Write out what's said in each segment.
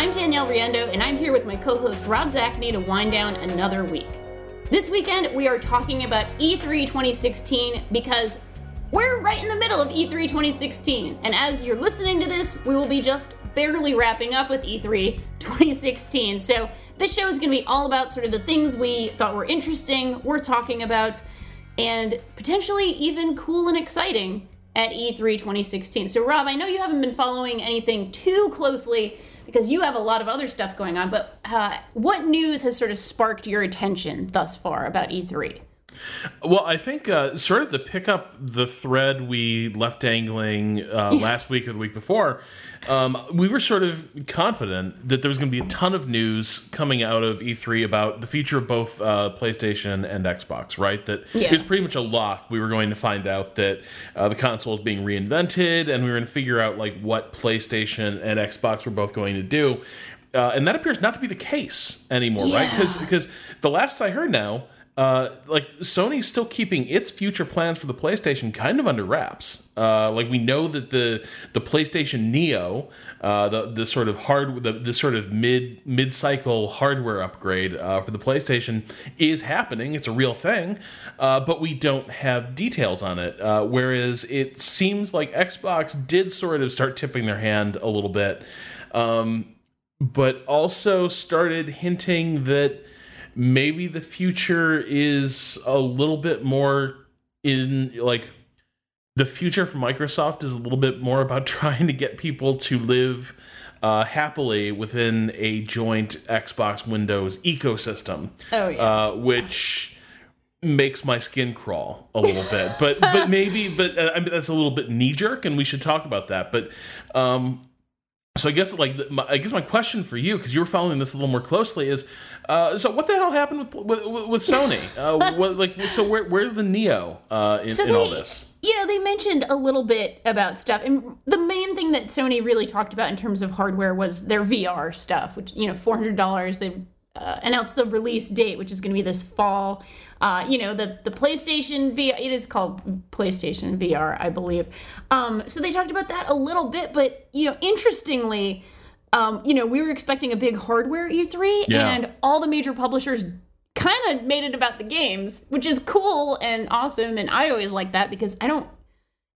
I'm Danielle Riendeau, and I'm here with my co host Rob Zacny to wind down another week. This weekend, we are talking about E3 2016 because we're right in the middle of E3 2016. And as you're listening to this, we will be just barely wrapping up with E3 2016. So this show is going to be all about sort of the things we thought were interesting, we're talking about, and potentially even cool and exciting at E3 2016. So, Rob, I know you haven't been following anything too closely because you have a lot of other stuff going on, but uh, what news has sort of sparked your attention thus far about E3? Well, I think uh, sort of to pick up the thread we left dangling uh, last week or the week before, um, we were sort of confident that there was going to be a ton of news coming out of E3 about the future of both uh, PlayStation and Xbox, right? That Yeah. it was pretty much a lock. We were going to find out that uh, the console is being reinvented, and we were going to figure out like what PlayStation and Xbox were both going to do. Uh, and that appears not to be the case anymore, right? Yeah. Because the last I heard now, uh, like Sony's still keeping its future plans for the PlayStation kind of under wraps. Uh, like we know that the the PlayStation Neo, uh, the the sort of hard the, the sort of mid mid cycle hardware upgrade uh, for the PlayStation is happening. It's a real thing, uh, but we don't have details on it. Uh, whereas it seems like Xbox did sort of start tipping their hand a little bit. Um, but also started hinting that maybe the future is a little bit more in like the future for Microsoft is a little bit more about trying to get people to live uh, happily within a joint Xbox Windows ecosystem. Oh, yeah. Uh, which makes my skin crawl a little bit. But but maybe but uh, I mean, that's a little bit knee jerk, and we should talk about that. But um, so I guess like my, I guess my question for you because you were following this a little more closely is uh, so what the hell happened with with, with Sony? uh, what, like so where, where's the Neo uh, in, So in all this? You know, they mentioned a little bit about stuff, and the main thing that Sony really talked about in terms of hardware was their VR stuff, which you know, four hundred dollars. They uh, announced the release date, which is going to be this fall. Uh, you know, the the PlayStation VR. It is called PlayStation VR, I believe. Um, so they talked about that a little bit, but you know, interestingly. Um, you know, we were expecting a big hardware E3, Yeah. and all the major publishers kind of made it about the games, which is cool and awesome. And I always like that because I don't,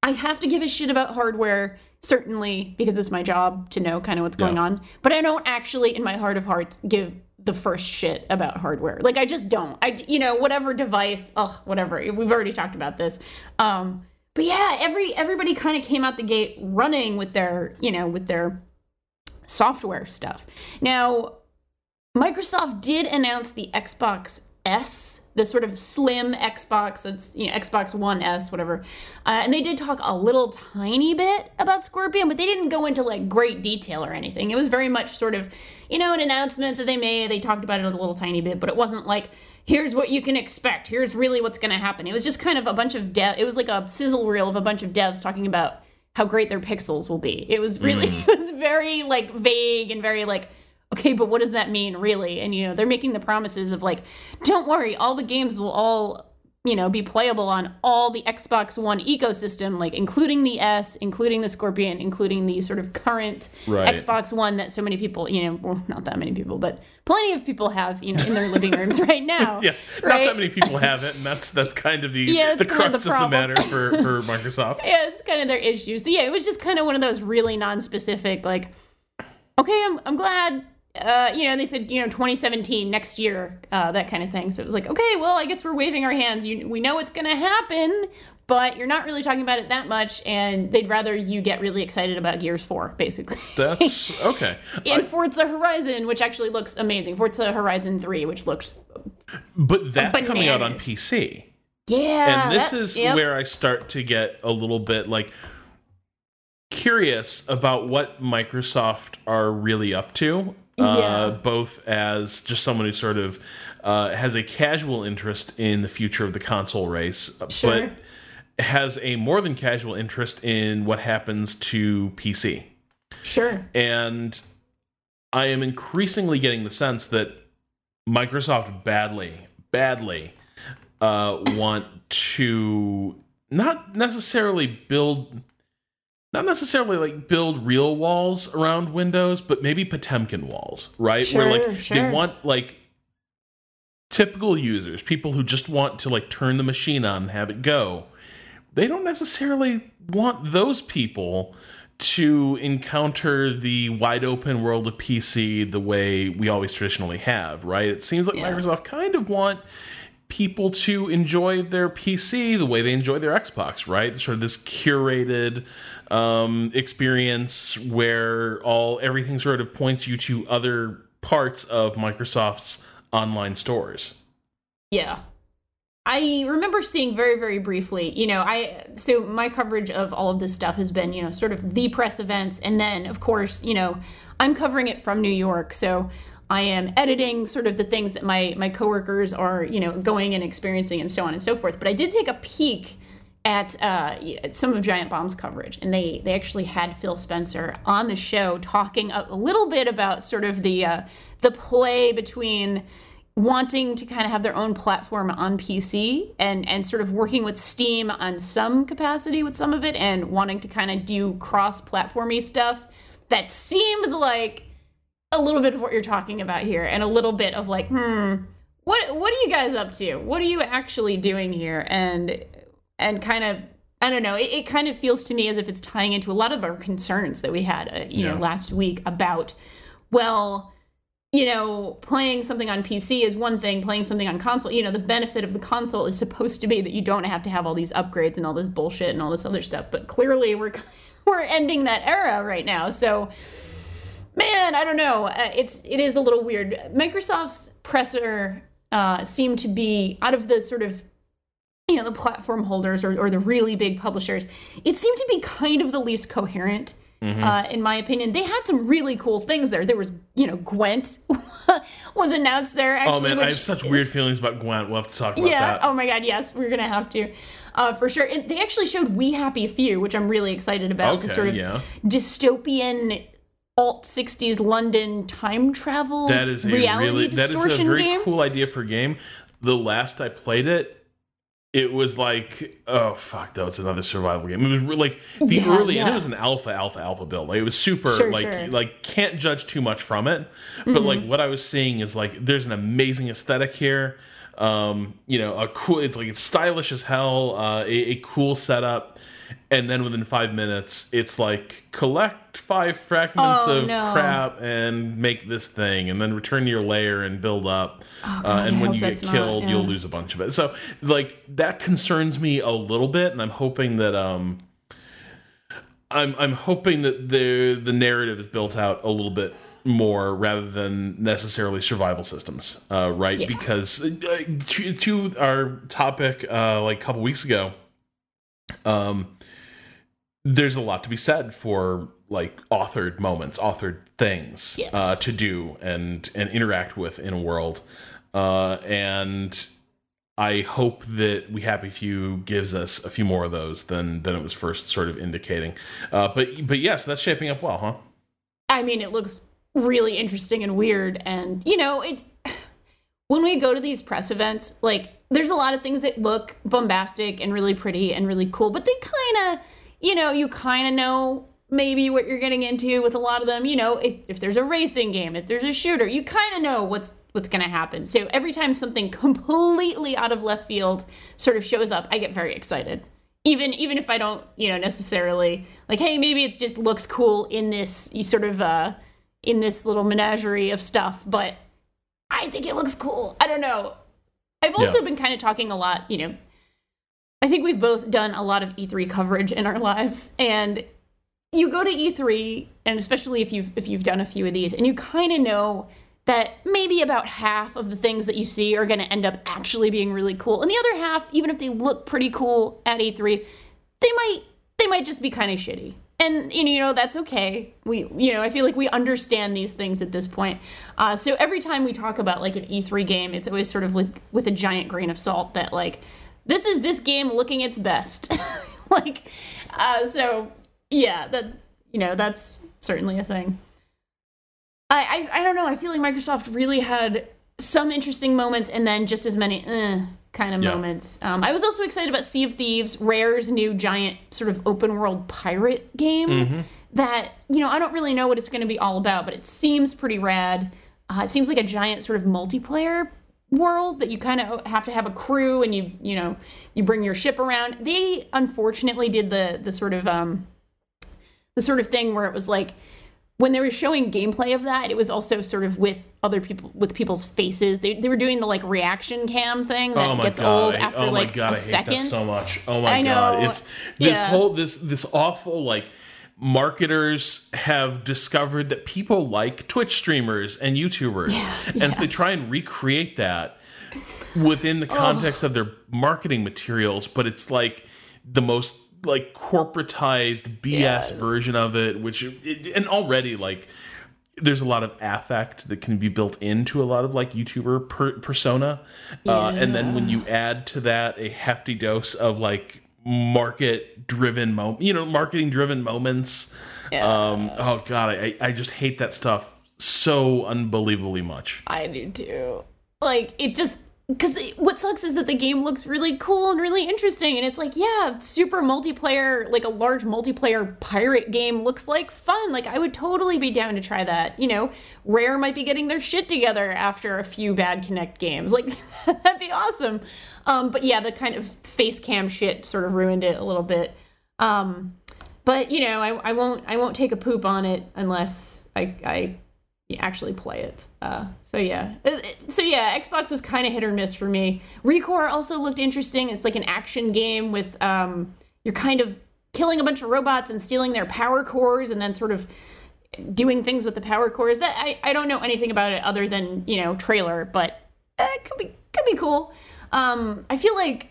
I have to give a shit about hardware, certainly because it's my job to know kind of what's going Yeah. on. But I don't actually, in my heart of hearts, give the first shit about hardware. Like I just don't. I, you know, whatever device, ugh, whatever. We've already talked about this. Um, but yeah, every everybody kind of came out the gate running with their, you know, with their software stuff. Now, Microsoft did announce the Xbox S, the sort of slim Xbox that's you know, Xbox One S, whatever. Uh, and they did talk a little tiny bit about Scorpio, but they didn't go into like great detail or anything. It was very much sort of, you know, an announcement that they made. They talked about it a little tiny bit, but it wasn't like, here's what you can expect. Here's really what's going to happen. It was just kind of a bunch of dev. It was like a sizzle reel of a bunch of devs talking about how great their pixels will be. It was really, it was very like vague and very like, okay, but what does that mean really? And you know, they're making the promises of like, don't worry, all the games will all, you know, be playable on all the Xbox One ecosystem, like including the S, including the Scorpio, including the sort of current Right. Xbox One that so many people, you know, well, not that many people, but plenty of people have, you know, in their living rooms right now. Yeah, not that many people have it, and that's that's kind of the Yeah, the kind of crux the of the matter for for Microsoft. yeah, it's kind of their issue. So yeah, it was just kind of one of those really non-specific, like, okay, I'm I'm glad. Uh, you know, they said you know 2017 next year, uh, that kind of thing. So it was like, okay, well, I guess we're waving our hands. You, we know it's gonna happen, but you're not really talking about it that much, and they'd rather you get really excited about Gears 4, basically. That's okay. and Forza Horizon, which actually looks amazing. Forza Horizon 3, which looks But that's coming out on PC. yeah. and this that- is yep. where I start to get a little bit like curious about what Microsoft are really up to. Yeah. Uh, both as just someone who sort of uh, has a casual interest in the future of the console race, uh, Sure. but has a more than casual interest in what happens to PC. sure. And I am increasingly getting the sense that Microsoft badly, badly uh, want to not necessarily build not necessarily like build real walls around Windows, but maybe Potemkin walls, right? Sure, Where like sure. they want like typical users, people who just want to like turn the machine on and have it go. They don't necessarily want those people to encounter the wide open world of PC the way we always traditionally have, right? It seems like Yeah. Microsoft kind of want people to enjoy their PC the way they enjoy their Xbox, right? Sort of this curated um, experience where all everything sort of points you to other parts of Microsoft's online stores. Yeah. I remember seeing very, very briefly, you know, I, so my coverage of all of this stuff has been, you know, sort of the press events. And then, of course, you know, I'm covering it from New York. So I am editing sort of the things that my, my coworkers are, you know, going and experiencing and so on and so forth. But I did take a peek at, uh, some of Giant Bomb's coverage, and they they actually had Phil Spencer on the show talking a, a little bit about sort of the uh, the play between wanting to kind of have their own platform on PC and and sort of working with Steam on some capacity with some of it, and wanting to kind of do cross-platformy stuff. That seems like a little bit of what you're talking about here, and a little bit of like, hmm, what what are you guys up to? What are you actually doing here? And and kind of I don't know. It, it kind of feels to me as if it's tying into a lot of our concerns that we had, uh, you know, last week about, well, you know, playing something on PC is one thing, playing something on console, you know, the benefit of the console is supposed to be that you don't have to have all these upgrades and all this bullshit and all this other stuff. But clearly we're we're ending that era right now. So man, I don't know. Uh, it's it is a little weird. Microsoft's presser uh, seemed to be out of the sort of you know the platform holders or, or the really big publishers. It seemed to be kind of the least coherent. Uh, in my opinion, they had some really cool things there. There was, you know, Gwent was announced there. Actually, Oh man, I have such is- weird feelings about Gwent. We'll have to talk about yeah. that. Oh my God. Yes, we're gonna have to, uh, for sure. And they actually showed We Happy Few, which I'm really excited about. the sort of yeah. dystopian alt 60s London time travel That is a reality really that is a very game. cool idea for a game. The last I played it, it was like oh fuck, that was another survival game. It was like the Yeah, early and it was an alpha alpha alpha build. Like it was super Sure, like sure. like can't judge too much from it. But like Mm-hmm. what I was seeing is like there's an amazing aesthetic here. Um, you know, a cool it's like it's stylish as hell, uh, a, a cool setup. And then within five minutes, it's like collect five fragments Oh, of no. crap and make this thing, and then return to your lair and build up. uh, and Oh, I when you get not- killed, you'll lose a bunch of it. So, like that concerns me a little bit, and I'm hoping that um, I'm I'm hoping that the the narrative is built out a little bit more rather than necessarily survival systems, uh, right? Yeah. Because uh, to, to our topic, uh, like a couple weeks ago, um, there's a lot to be said for like authored moments, authored things Yes. uh, to do and and interact with in a world, uh, and I hope that We Happy Few gives us a few more of those than than it was first sort of indicating. Uh, but but yes, that's shaping up well, huh? I mean, it looks really interesting and weird. And, you know, it when we go to these press events, like, there's a lot of things that look bombastic and really pretty and really cool, but they kind of, you know, you kind of know maybe what you're getting into with a lot of them. You know, if, if there's a racing game, if there's a shooter, you kind of know what's what's going to happen. So every time something completely out of left field sort of shows up, I get very excited. Even even if I don't, you know, necessarily like, hey, maybe it just looks cool in this you sort of uh in this little menagerie of stuff, but I think it looks cool. I don't know. I've also Yeah. been kind of talking a lot, you know. I think we've both done a lot of E3 coverage in our lives and you go to E3 and especially if you've if you've done a few of these and you kind of know that maybe about half of the things that you see are going to end up actually being really cool. And the other half, even if they look pretty cool at E3, they might they might just be kind of shitty. And you know that's okay. We you know I feel like we understand these things at this point. Uh, so every time we talk about like an E3 game, it's always sort of like with a giant grain of salt that like this is this game looking its best. like uh, so yeah that you know that's certainly a thing. I, I I don't know. I feel like Microsoft really had some interesting moments and then just as many. Eh. Kind of Yeah. moments. Um, I was also excited about Sea of Thieves, Rare's new giant sort of open world pirate game. Mm-hmm. That you know, I don't really know what it's going to be all about, but it seems pretty rad. Uh, it seems like a giant sort of multiplayer world that you kind of have to have a crew and you you know you bring your ship around. They unfortunately did the the sort of um, the sort of thing where it was like when they were showing gameplay of that, it was also sort of with other people with people's faces. They, they were doing the like reaction cam thing that Oh gets god! old I- after oh like my god! a I hate second. that so much. Oh my I god! know. It's this Yeah. whole this this awful like marketers have discovered that people like Twitch streamers and YouTubers, and so they try and recreate that within the context of their marketing materials. But it's like the most like corporatized BS Yes. version of it, which it, and already like there's a lot of affect that can be built into a lot of like YouTuber per- persona, uh, and then when you add to that a hefty dose of like market driven mo you know marketing driven moments um oh god I, I just hate that stuff so unbelievably much. I do too. Like it just because what sucks is that the game looks really cool and really interesting, and it's like, yeah, super multiplayer, like a large multiplayer pirate game looks like fun. Like I would totally be down to try that. You know, Rare might be getting their shit together after a few bad Kinect games. Like that'd be awesome. Um, but yeah, the kind of face cam shit sort of ruined it a little bit. Um, but you know, I, I won't I won't take a poop on it unless I I actually play it. Uh, so yeah, Uh, so yeah, Xbox was kind of hit or miss for me. ReCore also looked interesting. It's like an action game with um, you're kind of killing a bunch of robots and stealing their power cores, and then sort of doing things with the power cores. That I, I don't know anything about it other than you know trailer, but uh, it could be could be cool. Um, I feel like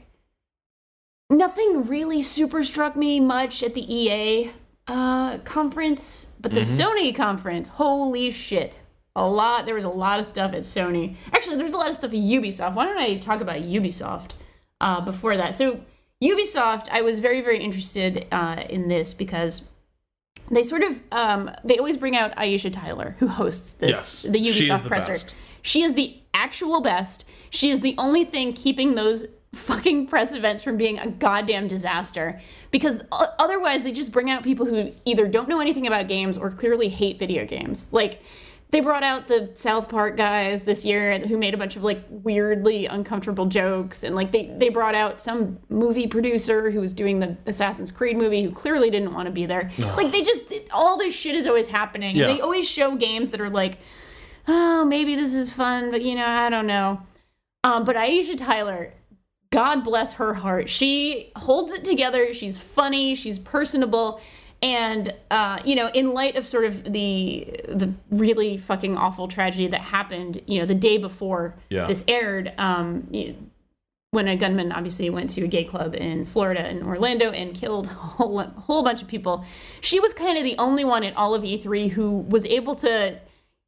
nothing really super struck me much at the EA uh, conference, but the Sony conference, holy shit. A lot, there was a lot of stuff at Sony. Actually, there's a lot of stuff at Ubisoft. Why don't I talk about Ubisoft uh, before that? So, Ubisoft, I was very, very interested uh, in this because they sort of, um, they always bring out Aisha Tyler, who hosts this, Yes, the Ubisoft presser. best. She is the actual best. She is the only thing keeping those fucking press events from being a goddamn disaster because otherwise they just bring out people who either don't know anything about games or clearly hate video games. Like they brought out the South Park guys this year who made a bunch of like weirdly uncomfortable jokes and like they they brought out some movie producer who was doing the Assassin's Creed movie who clearly didn't want to be there. Like they just all this shit is always happening. Yeah. They always show games that are like oh, maybe this is fun, but you know, I don't know. Um, but Aisha Tyler, God bless her heart. She holds it together. She's funny. She's personable. And uh, you know, in light of sort of the the really fucking awful tragedy that happened, you know, the day before Yeah. this aired, um, when a gunman obviously went to a gay club in Florida and Orlando and killed a whole, whole bunch of people, she was kind of the only one at all of E3 who was able to,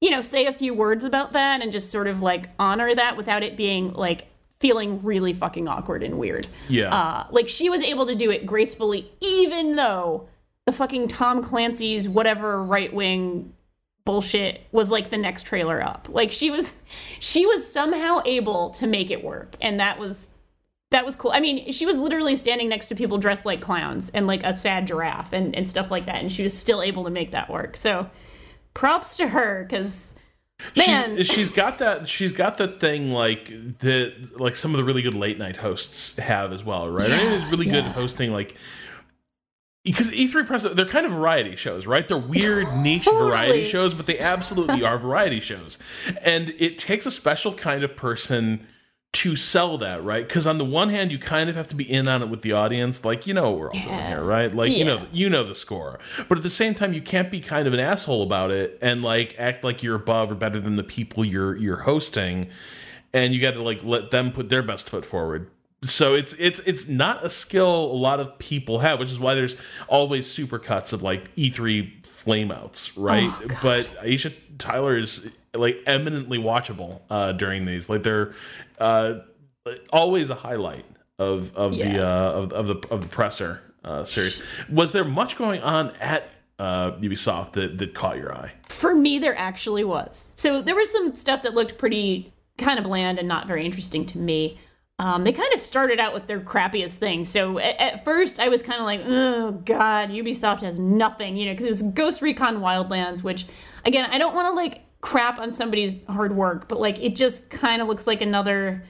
you know, say a few words about that and just sort of like honor that without it being like feeling really fucking awkward and weird. Yeah. Uh, like she was able to do it gracefully, even though the fucking Tom Clancy's whatever right wing bullshit was like the next trailer up. Like she was, she was somehow able to make it work, and that was that was cool. I mean, she was literally standing next to people dressed like clowns and like a sad giraffe and and stuff like that, and she was still able to make that work. So, props to her because. Man, she's, she's got that she's got that thing like that like some of the really good late night hosts have as well right i mean it's really good at hosting like because E3 press they're kind of variety shows, right? They're weird niche variety shows, but they absolutely are variety shows. And it takes a special kind of person to sell that, right? Because on the one hand, you kind of have to be in on it with the audience, like you know what we're all doing here, right? Like you know you know the score. But at the same time, you can't be kind of an asshole about it and like act like you're above or better than the people you're you're hosting. And you got to like let them put their best foot forward. So it's it's it's not a skill a lot of people have, which is why there's always supercuts of like E3 flameouts, right? Oh, but Aisha Tyler is like eminently watchable uh, during these. Like they're uh, always a highlight of of the uh, of, of the of the presser uh, series. Was there much going on at uh, Ubisoft that that caught your eye? For me, there actually was. So there was some stuff that looked pretty kind of bland and not very interesting to me. Um, they kind of started out with their crappiest thing. So at, at first, I was kind of like, oh, God, Ubisoft has nothing, you know, because it was Ghost Recon Wildlands, which, again, I don't want to like crap on somebody's hard work, but like it just kind of looks like another,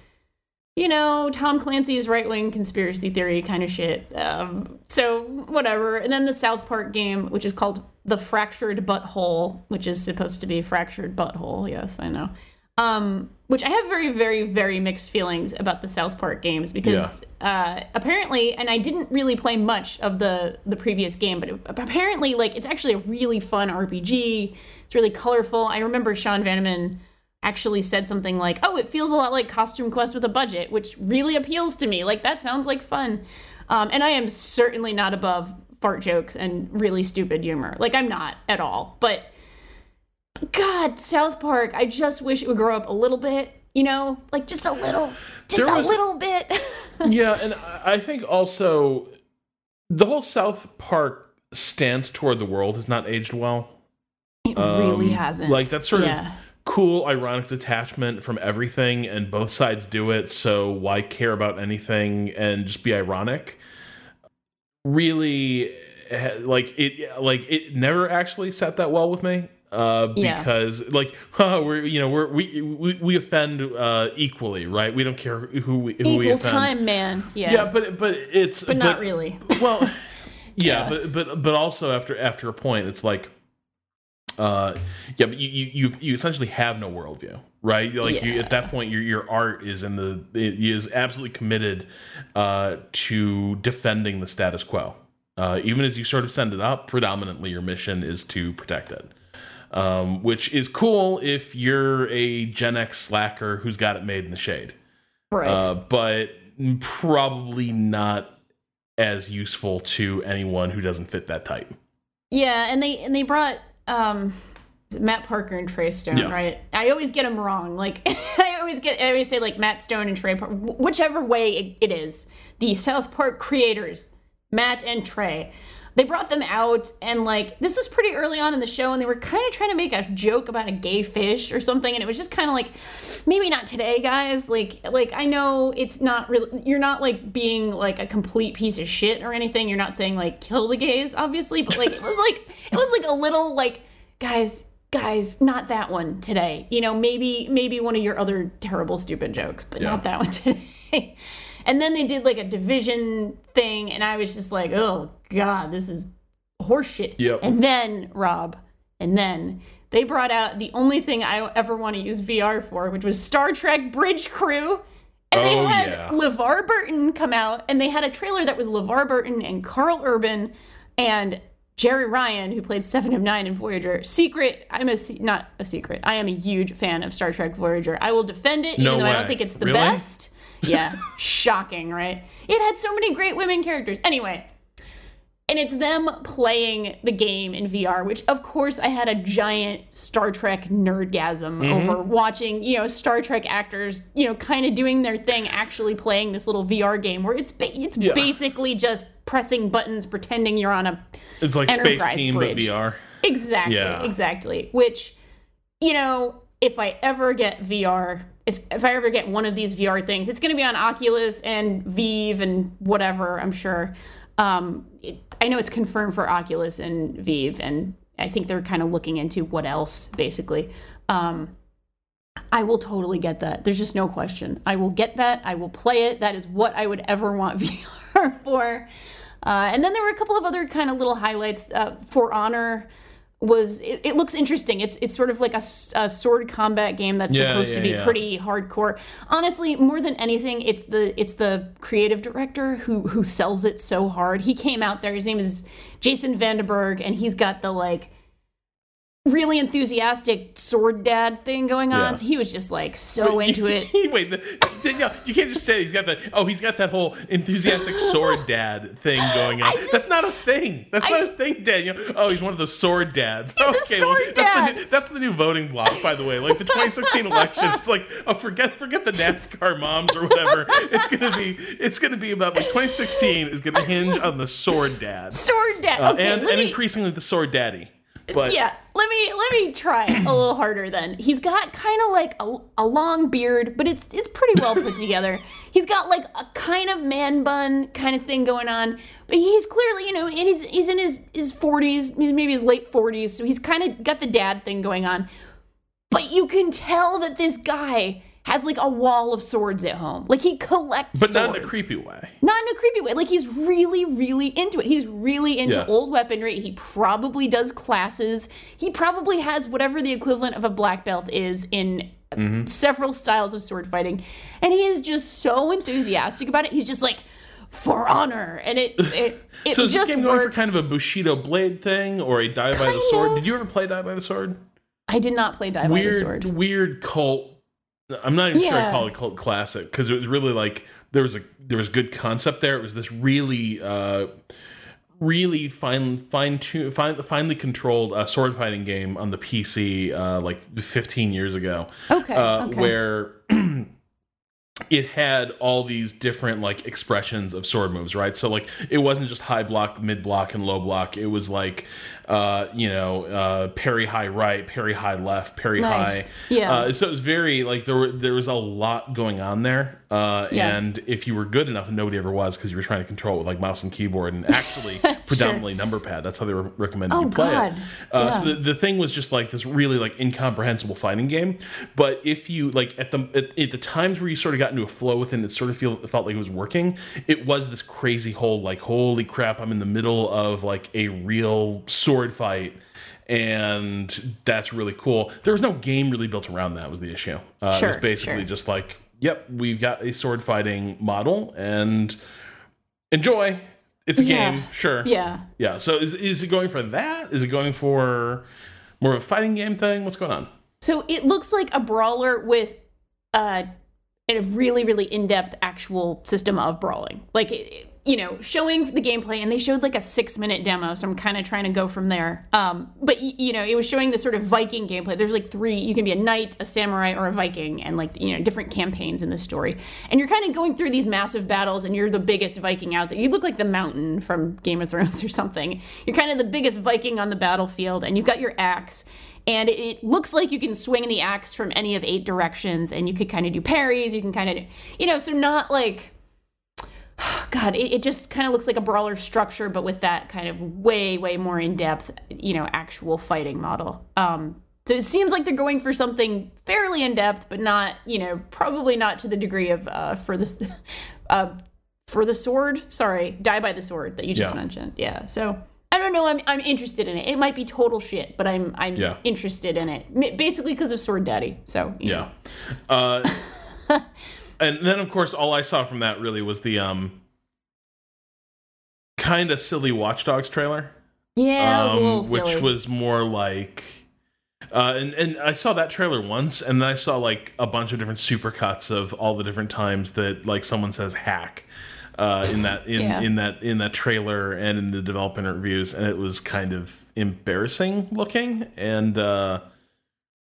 you know, Tom Clancy's right wing conspiracy theory kind of shit. Um, so whatever. And then the South Park game, which is called The Fractured Butthole, which is supposed to be Fractured Butthole. Yes, I know. Um, which I have very, very, very mixed feelings about the South Park games because uh, apparently, and I didn't really play much of the the previous game, but apparently, like it's actually a really fun RPG. It's really colorful. I remember Sean Vanaman actually said something like, "Oh, it feels a lot like Costume Quest with a budget," which really appeals to me. Like that sounds like fun. Um, and I am certainly not above fart jokes and really stupid humor. Like I'm not at all, but God, South Park, I just wish it would grow up a little bit, you know? Like just a little. Just There a little bit. yeah, and I think also the whole South Park stance toward the world has not aged well. it really Um, hasn't. Like that sort Yeah. of cool, ironic detachment from everything, and both sides do it. So why care about anything and just be ironic? Really, eh, like it, like it never actually sat that well with me. Uh, Yeah. because like huh, we're you know we're we we, we offend uh, equally, right? We don't care who we who we Equal offend. time, man. Yeah. Yeah, but but it's but not really. well, yeah, Yeah. but but but also after after a point, it's like, uh, yeah, but you you you, essentially have no worldview, right? Like you at that point, your your art is in the it is absolutely committed uh, to defending the status quo. Uh, even as you sort of send it up, predominantly your mission is to protect it. Um, which is cool if you're a Gen X slacker who's got it made in the shade Right. uh, but probably not as useful to anyone who doesn't fit that type. Yeah, and they and they brought um Matt Parker and Trey Stone, Yeah. right? I always get them wrong. Like I always get I always say like Matt Stone and Trey, Par- whichever way it, it is. The South Park creators, Matt and Trey. They brought them out and like this was pretty early on in the show and they were kind of trying to make a joke about a gay fish or something and it was just kind of like maybe not today guys. Like like I know it's not really you're not like being like a complete piece of shit or anything. You're not saying like kill the gays obviously but like it was like it was like a little like guys guys not that one today. You know maybe maybe one of your other terrible stupid jokes but Yeah. not that one today and then they did like a division thing and i was just like oh god this is horseshit Yep. and then rob and then they brought out the only thing i ever want to use vr for which was star trek bridge crew and they Oh, had yeah. LeVar Burton come out, and they had a trailer that was LeVar Burton and Karl Urban and Jeri Ryan, who played Seven of Nine in Voyager. Secret, I'm a not a secret. I am a huge fan of Star Trek Voyager. I will defend it, No even though I don't think it's the Really? best. Yeah, shocking, right? It had so many great women characters. Anyway, and it's them playing the game in VR, which of course I had a giant Star Trek nerdgasm Mm-hmm. over watching, you know, Star Trek actors, you know, kind of doing their thing, actually playing this little VR game where it's ba- it's Yeah. basically just pressing buttons, pretending you're on a It's like Space Enterprise Team Bridge. but VR. Exactly, Yeah. exactly. Which, you know, if I ever get VR, if if I ever get one of these VR things, it's going to be on Oculus and Vive and whatever. I'm sure. Um, it, I know it's confirmed for Oculus and Vive, and I think they're kind of looking into what else, basically. Um, I will totally get that. There's just no question. I will get that. I will play it. That is what I would ever want VR for. Uh, and then there were a couple of other kind of little highlights. Uh, For Honor was it, it looks interesting. It's it's sort of like a, a sword combat game that's Yeah, supposed yeah, to be yeah. pretty hardcore. Honestly, more than anything, it's the it's the creative director who who sells it so hard. He came out there. His name is Jason VandenBerghe, and he's got the like really enthusiastic sword dad thing going on. Yeah. So he was just like so into it. Wait, the, Danielle, you can't just say he's got that. Oh, he's got that whole enthusiastic sword dad thing going on. just- that's not a thing. That's not a thing, Daniel. Oh, he's one of those sword dads. okay, sword well, that's dad. the new, that's the new voting block, by the way. Like the 2016 election, it's like oh, forget forget the NASCAR moms or whatever. It's gonna be it's gonna be about like 2016 is gonna hinge on the sword dad Sword dad. uh, okay, and and me- increasingly the sword daddy. But yeah, let me let me try a little harder then. He's got kind of like a, a long beard, but it's it's pretty well put together. He's got like a kind of man bun kind of thing going on, but he's clearly, you know, his he's in his his 40s, maybe his late 40s, so he's kind of got the dad thing going on. But you can tell that this guy has like a wall of swords at home. Like he collects but swords. not in a creepy way. Not in a creepy way. Like he's really, really into it. He's really into Yeah. old weaponry. He probably does classes. He probably has whatever the equivalent of a black belt is in Mm-hmm. several styles of sword fighting. And he is just so enthusiastic about it. He's just like, for honor. And it it, it So is this just game going for kind of a Bushido blade thing or a die by the sword? of. Did you ever play die by the sword? I did not play Die by the weird, Sword. weird cult. I'm not even sure I call it cult classic because it was really like there was a there was good concept there. It was this really, uh, really fine, fine tune, fine, finely controlled uh, sword fighting game on the PC uh, like 15 years ago. Okay, uh, okay. where. It had all these different like expressions of sword moves, right? So like it wasn't just high block, mid block, and low block. It was like, uh, you know, uh, parry high right, parry high left, parry Nice. high. Yeah. Uh, so it was very like there were there was a lot going on there, uh, Yeah. and if you were good enough, and nobody ever was because you were trying to control it with like mouse and keyboard and actually predominantly number pad. That's how they re- recommended Oh, you play God. it. Uh, So the, the thing was just like this really like incomprehensible fighting game. But if you like at the at, at the times where you sort of got into a flow with it, and it sort of feel it felt like it was working. It was this crazy whole like holy crap, I'm in the middle of like a real sword fight and that's really cool. There was no game really built around that. Was the issue? Uh, it was basically sure. just like, yep, we've got a sword fighting model, and enjoy. It's a Yeah. game, sure. Yeah. yeah. So is is it going for that? Is it going for more of a fighting game thing? What's going on? So it looks like a brawler with uh, a really, really in-depth actual system of brawling. Like, it- you know, showing the gameplay, and they showed like a six-minute demo. So I'm kind of trying to go from there. Um, but you know, it was showing the sort of Viking gameplay. There's like three. You can be a knight, a samurai, or a Viking, and like you know, different campaigns in the story. And you're kind of going through these massive battles, and you're the biggest Viking out there. You look like the Mountain from Game of Thrones or something. You're kind of the biggest Viking on the battlefield, and you've got your axe and it looks like you can swing the axe from any of eight directions and you could kind of do parries you can kind of you know so not like god it, it just kind of looks like a brawler structure but with that kind of way way more in-depth you know actual fighting model um so it seems like they're going for something fairly in-depth but not you know probably not to the degree of uh for this uh for the sword sorry die by the sword that you just Yeah. mentioned yeah so I don't know. I'm, I'm interested in it. It might be total shit, but I'm I'm Yeah. interested in it. Basically because of Sword Daddy. So. Yeah. Uh, and then of course all I saw from that really was the um kind of silly Watch Dogs trailer. yeah, it was a um, little silly. which was more like uh, and and I saw that trailer once, and then I saw like a bunch of different supercuts of all the different times that like someone says hack uh, in that in, Yeah. in that in that trailer and in the development reviews, and it was kind of embarrassing looking and. uh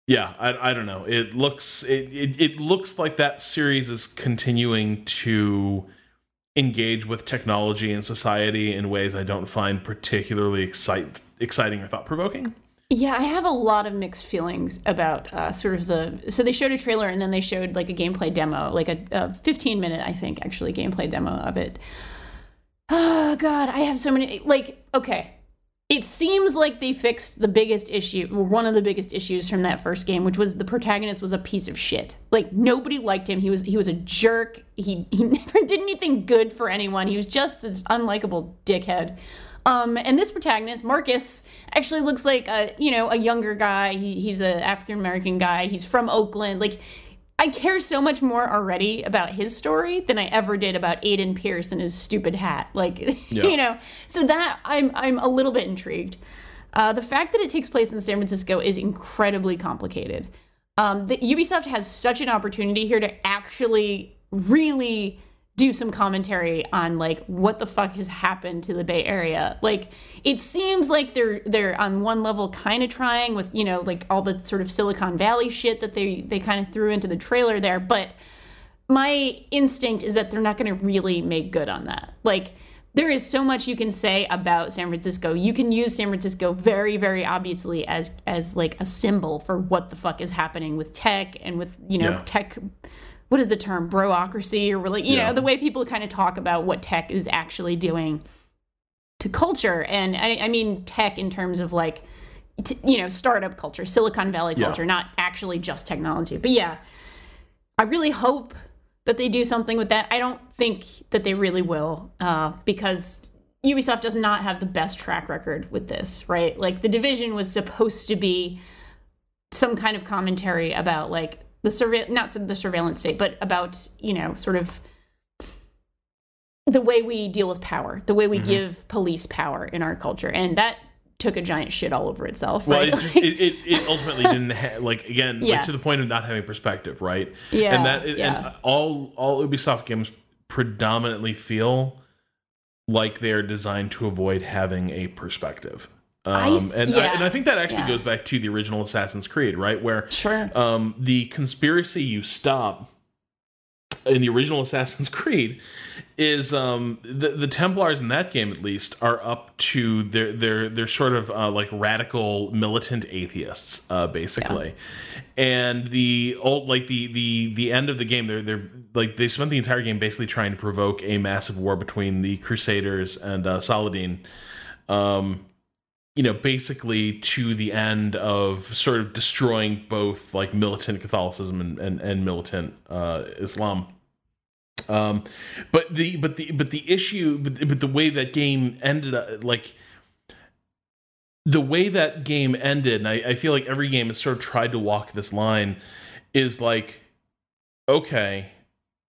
yeah, I, I don't know. It looks it, it, it looks like that series is continuing to engage with technology and society in ways I don't find particularly excite, exciting or thought provoking. Yeah, I have a lot of mixed feelings about uh, sort of the. So they showed a trailer and then they showed like a gameplay demo, like a, a 15 minute, I think, actually gameplay demo of it. Oh God, I have so many. Like, okay, it seems like they fixed the biggest issue, one of the biggest issues from that first game, which was the protagonist was a piece of shit. Like nobody liked him. He was he was a jerk. He he never did anything good for anyone. He was just this unlikable dickhead. Um, and this protagonist, Marcus, actually looks like a you know a younger guy. He, he's an African American guy. He's from Oakland. Like I care so much more already about his story than I ever did about Aiden Pearce and his stupid hat. Like, Yeah. you know, so that I'm I'm a little bit intrigued. Uh, the fact that it takes place in San Francisco is incredibly complicated. Um, the, Ubisoft has such an opportunity here to actually really do some commentary on like what the fuck has happened to the Bay Area. Like it seems like they're they're on one level kind of trying with you know like all the sort of Silicon Valley shit that they they kind of threw into the trailer there, but my instinct is that they're not going to really make good on that. Like there is so much you can say about San Francisco. You can use San Francisco very, very obviously as as like a symbol for what the fuck is happening with tech and with you know Yeah. tech. What is the term? Broocracy or really you Yeah. know the way people kind of talk about what tech is actually doing to culture. And I, I mean tech in terms of like t- you know startup culture, Silicon Valley Yeah. culture, not actually just technology. But yeah, I really hope that they do something with that. I don't think that they really will, uh, because Ubisoft does not have the best track record with this, right? Like the division was supposed to be some kind of commentary about like the survey, not the surveillance state, but about you know sort of the way we deal with power, the way we mm-hmm. give police power in our culture, and that took a giant shit all over itself, Well, right? it, just, it, it, it ultimately didn't ha- like again Yeah. like to the point of not having perspective, right? Yeah, and that yeah. and all all Ubisoft games predominantly feel like they're designed to avoid having a perspective. Um, and, I, and I think that actually Yeah. goes back to the original Assassin's Creed, right? Where Sure. um, the conspiracy you stop in the original Assassin's Creed is um, the the Templars in that game at least are up to their their they're sort of uh, like radical militant atheists uh, basically, and the old like the the the end of the game they're they're like they spent the entire game basically trying to provoke a massive war between the Crusaders and uh, Saladin. Um, you know, basically to the end of sort of destroying both like militant Catholicism and, and, and militant uh, Islam. Um, but the but the but the issue but, but the way that game ended up like the way that game ended, and I, I feel like every game has sort of tried to walk this line, is like, okay,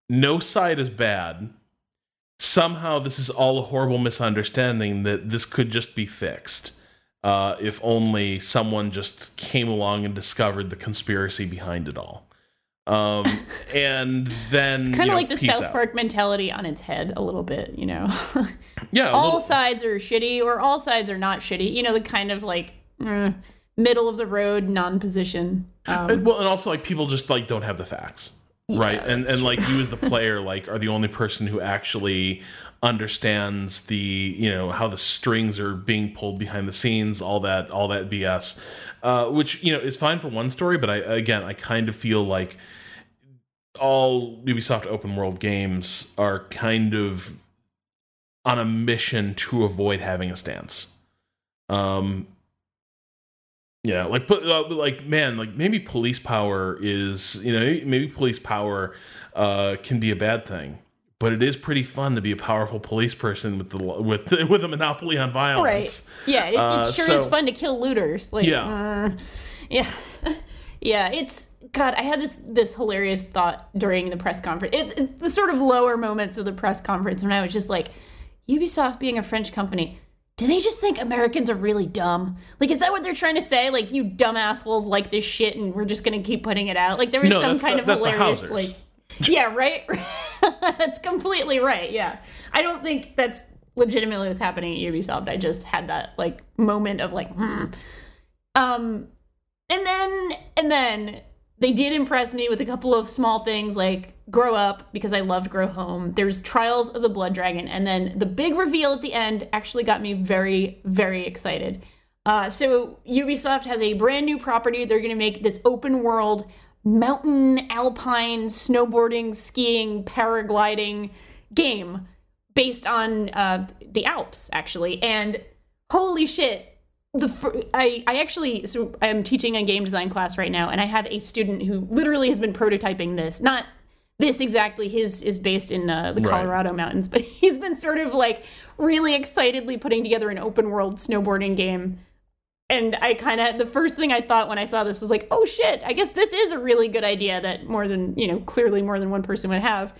no side is bad. Somehow this is all a horrible misunderstanding that this could just be fixed uh, if only someone just came along and discovered the conspiracy behind it all. Um, and then kind you of know, like the South out. Park mentality on its head a little bit, you know. Yeah, all little- sides are shitty or all sides are not shitty. You know, the kind of like mm, middle of the road non-position. Um, And- well, and also like people just like don't have the facts, right? And and like you as the player like are the only person who actually understands the you know how the strings are being pulled behind the scenes, all that all that BS, uh, which you know is fine for one story, but I again I kind of feel like all Ubisoft open world games are kind of on a mission to avoid having a stance. Um, yeah, like put uh, like man, like maybe police power is you know maybe police power uh, can be a bad thing, but it is pretty fun to be a powerful police person with the with with a monopoly on violence. right. Yeah, it, Uh, it sure is so- fun to kill looters. Like, Yeah. uh, yeah, yeah. It's God. I had this this hilarious thought during the press conference. It, it's the sort of lower moments of the press conference when I was just like, Ubisoft being a French company. Do they just think Americans are really dumb? Like, is that what they're trying to say? Like, you dumb assholes like this shit, and we're just gonna keep putting it out. Like, there was No, some kind the- of hilarious, like, yeah, right. that's completely right. Yeah, I don't think that's legitimately what's happening at Ubisoft. I just had that like moment of like, hmm. Um, and then and then they did impress me with a couple of small things like grow up because I loved grow home. There's Trials of the Blood Dragon, and then the big reveal at the end actually got me very very excited. Uh, so Ubisoft has a brand new property. They're going to make this open world mountain alpine snowboarding, skiing, paragliding game based on uh, the Alps actually. And holy shit, the fir- I I actually so I'm teaching a game design class right now, and I have a student who literally has been prototyping this. Not this exactly. His is based in uh, the Right. Colorado mountains, but he's been sort of like really excitedly putting together an open world snowboarding game. And I kind of the first thing I thought when I saw this was like, oh shit! I guess this is a really good idea that more than you know clearly more than one person would have.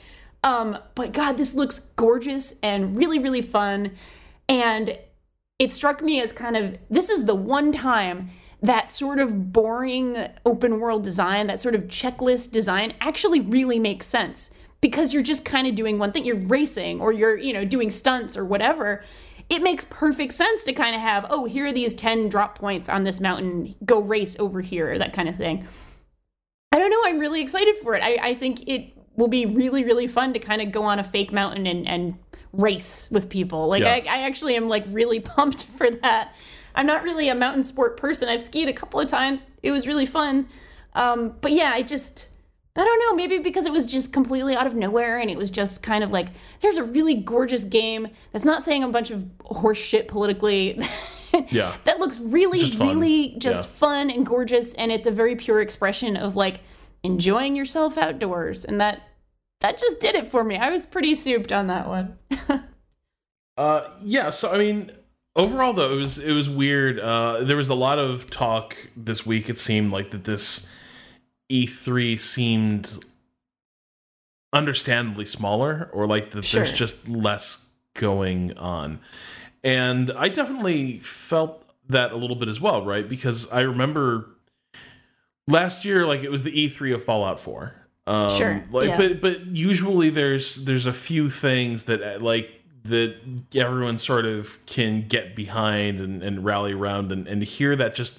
Um, but God, this looks gorgeous and really really fun, and it struck me as kind of this is the one time that sort of boring open world design, that sort of checklist design actually really makes sense because you're just kind of doing one thing. You're racing or you're, you know, doing stunts or whatever. It makes perfect sense to kind of have, oh, here are these 10 drop points on this mountain, go race over here, that kind of thing. I don't know. I'm really excited for it. I, I think it will be really, really fun to kind of go on a fake mountain and, and race with people. Like Yeah. I, I actually am like really pumped for that. I'm not really a mountain sport person. I've skied a couple of times. It was really fun. Um, but yeah, I just I don't know, maybe because it was just completely out of nowhere and it was just kind of like there's a really gorgeous game that's not saying a bunch of horse shit politically. Yeah. that looks really, Just really just Yeah. fun and gorgeous and it's a very pure expression of like enjoying yourself outdoors. And that that just did it for me. I was pretty souped on that one. Uh, yeah. So I mean, overall though, it was it was weird. Uh, there was a lot of talk this week. It seemed like that this E3 seemed understandably smaller, or like that Sure. there's just less going on. And I definitely felt that a little bit as well, right? Because I remember last year, like it was the E3 of Fallout 4. Um, Sure, Like, yeah. but but usually there's there's a few things that uh, like that everyone sort of can get behind and, and rally around and, and here that just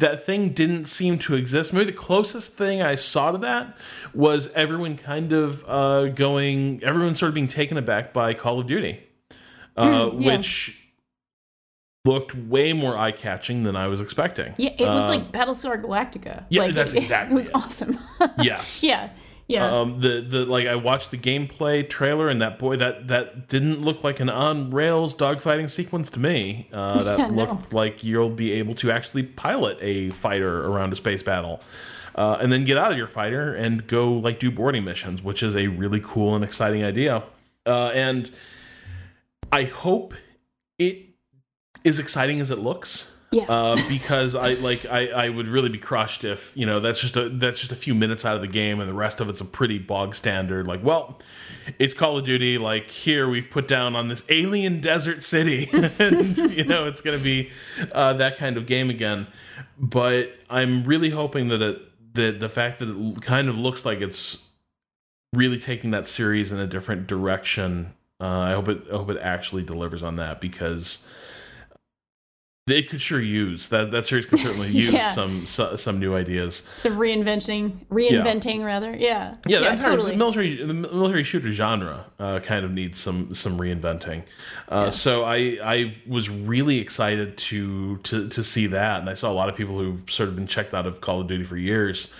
that thing didn't seem to exist maybe the closest thing i saw to that was everyone kind of uh, going everyone sort of being taken aback by call of duty uh, Hmm, yeah. which looked way more eye-catching than i was expecting Yeah, it looked Uh, like Battlestar Galactica. yeah, like, that's it, exactly It was it. awesome. yes yeah, yeah. um the the like i watched the gameplay trailer and that boy that that didn't look like an on rails dogfighting sequence to me uh that Yeah, no. looked like you'll be able to actually pilot a fighter around a space battle uh, and then get out of your fighter and go like do boarding missions which is a really cool and exciting idea uh and i hope it is exciting as it looks yeah. uh, because I like I, I would really be crushed if you know that's just a that's just a few minutes out of the game and the rest of it's a pretty bog standard. Like well it's Call of Duty. Like here we've put down on this alien desert city. And you know it's gonna be uh, that kind of game again. But I'm really hoping that it that the fact that it kind of looks like it's really taking that series in a different direction uh, I hope it I hope it actually delivers on that because they could sure use that. That series could certainly use Yeah. some, some some new ideas. Some reinventing, reinventing rather. Yeah. Yeah, the entire totally. military the military shooter genre uh, kind of needs some some reinventing. Uh, So I I was really excited to to to see that, and I saw a lot of people who've sort of been checked out of Call of Duty for years,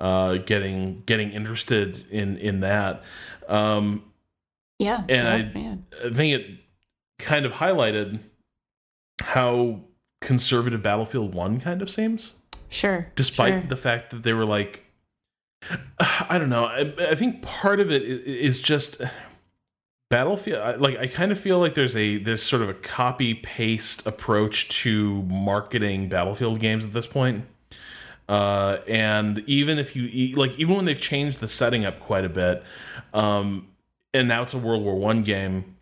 uh, getting getting interested in in that. Um, yeah. and I-. I think it kind of highlighted how conservative Battlefield One kind of seems. Sure. despite sure. the fact that they were like i don't know i, I think part of it is just battlefield like i kind of feel like there's a this sort of a copy paste approach to marketing battlefield games at this point uh, and even if you like even when they've changed the setting up quite a bit um, and now it's a world war one game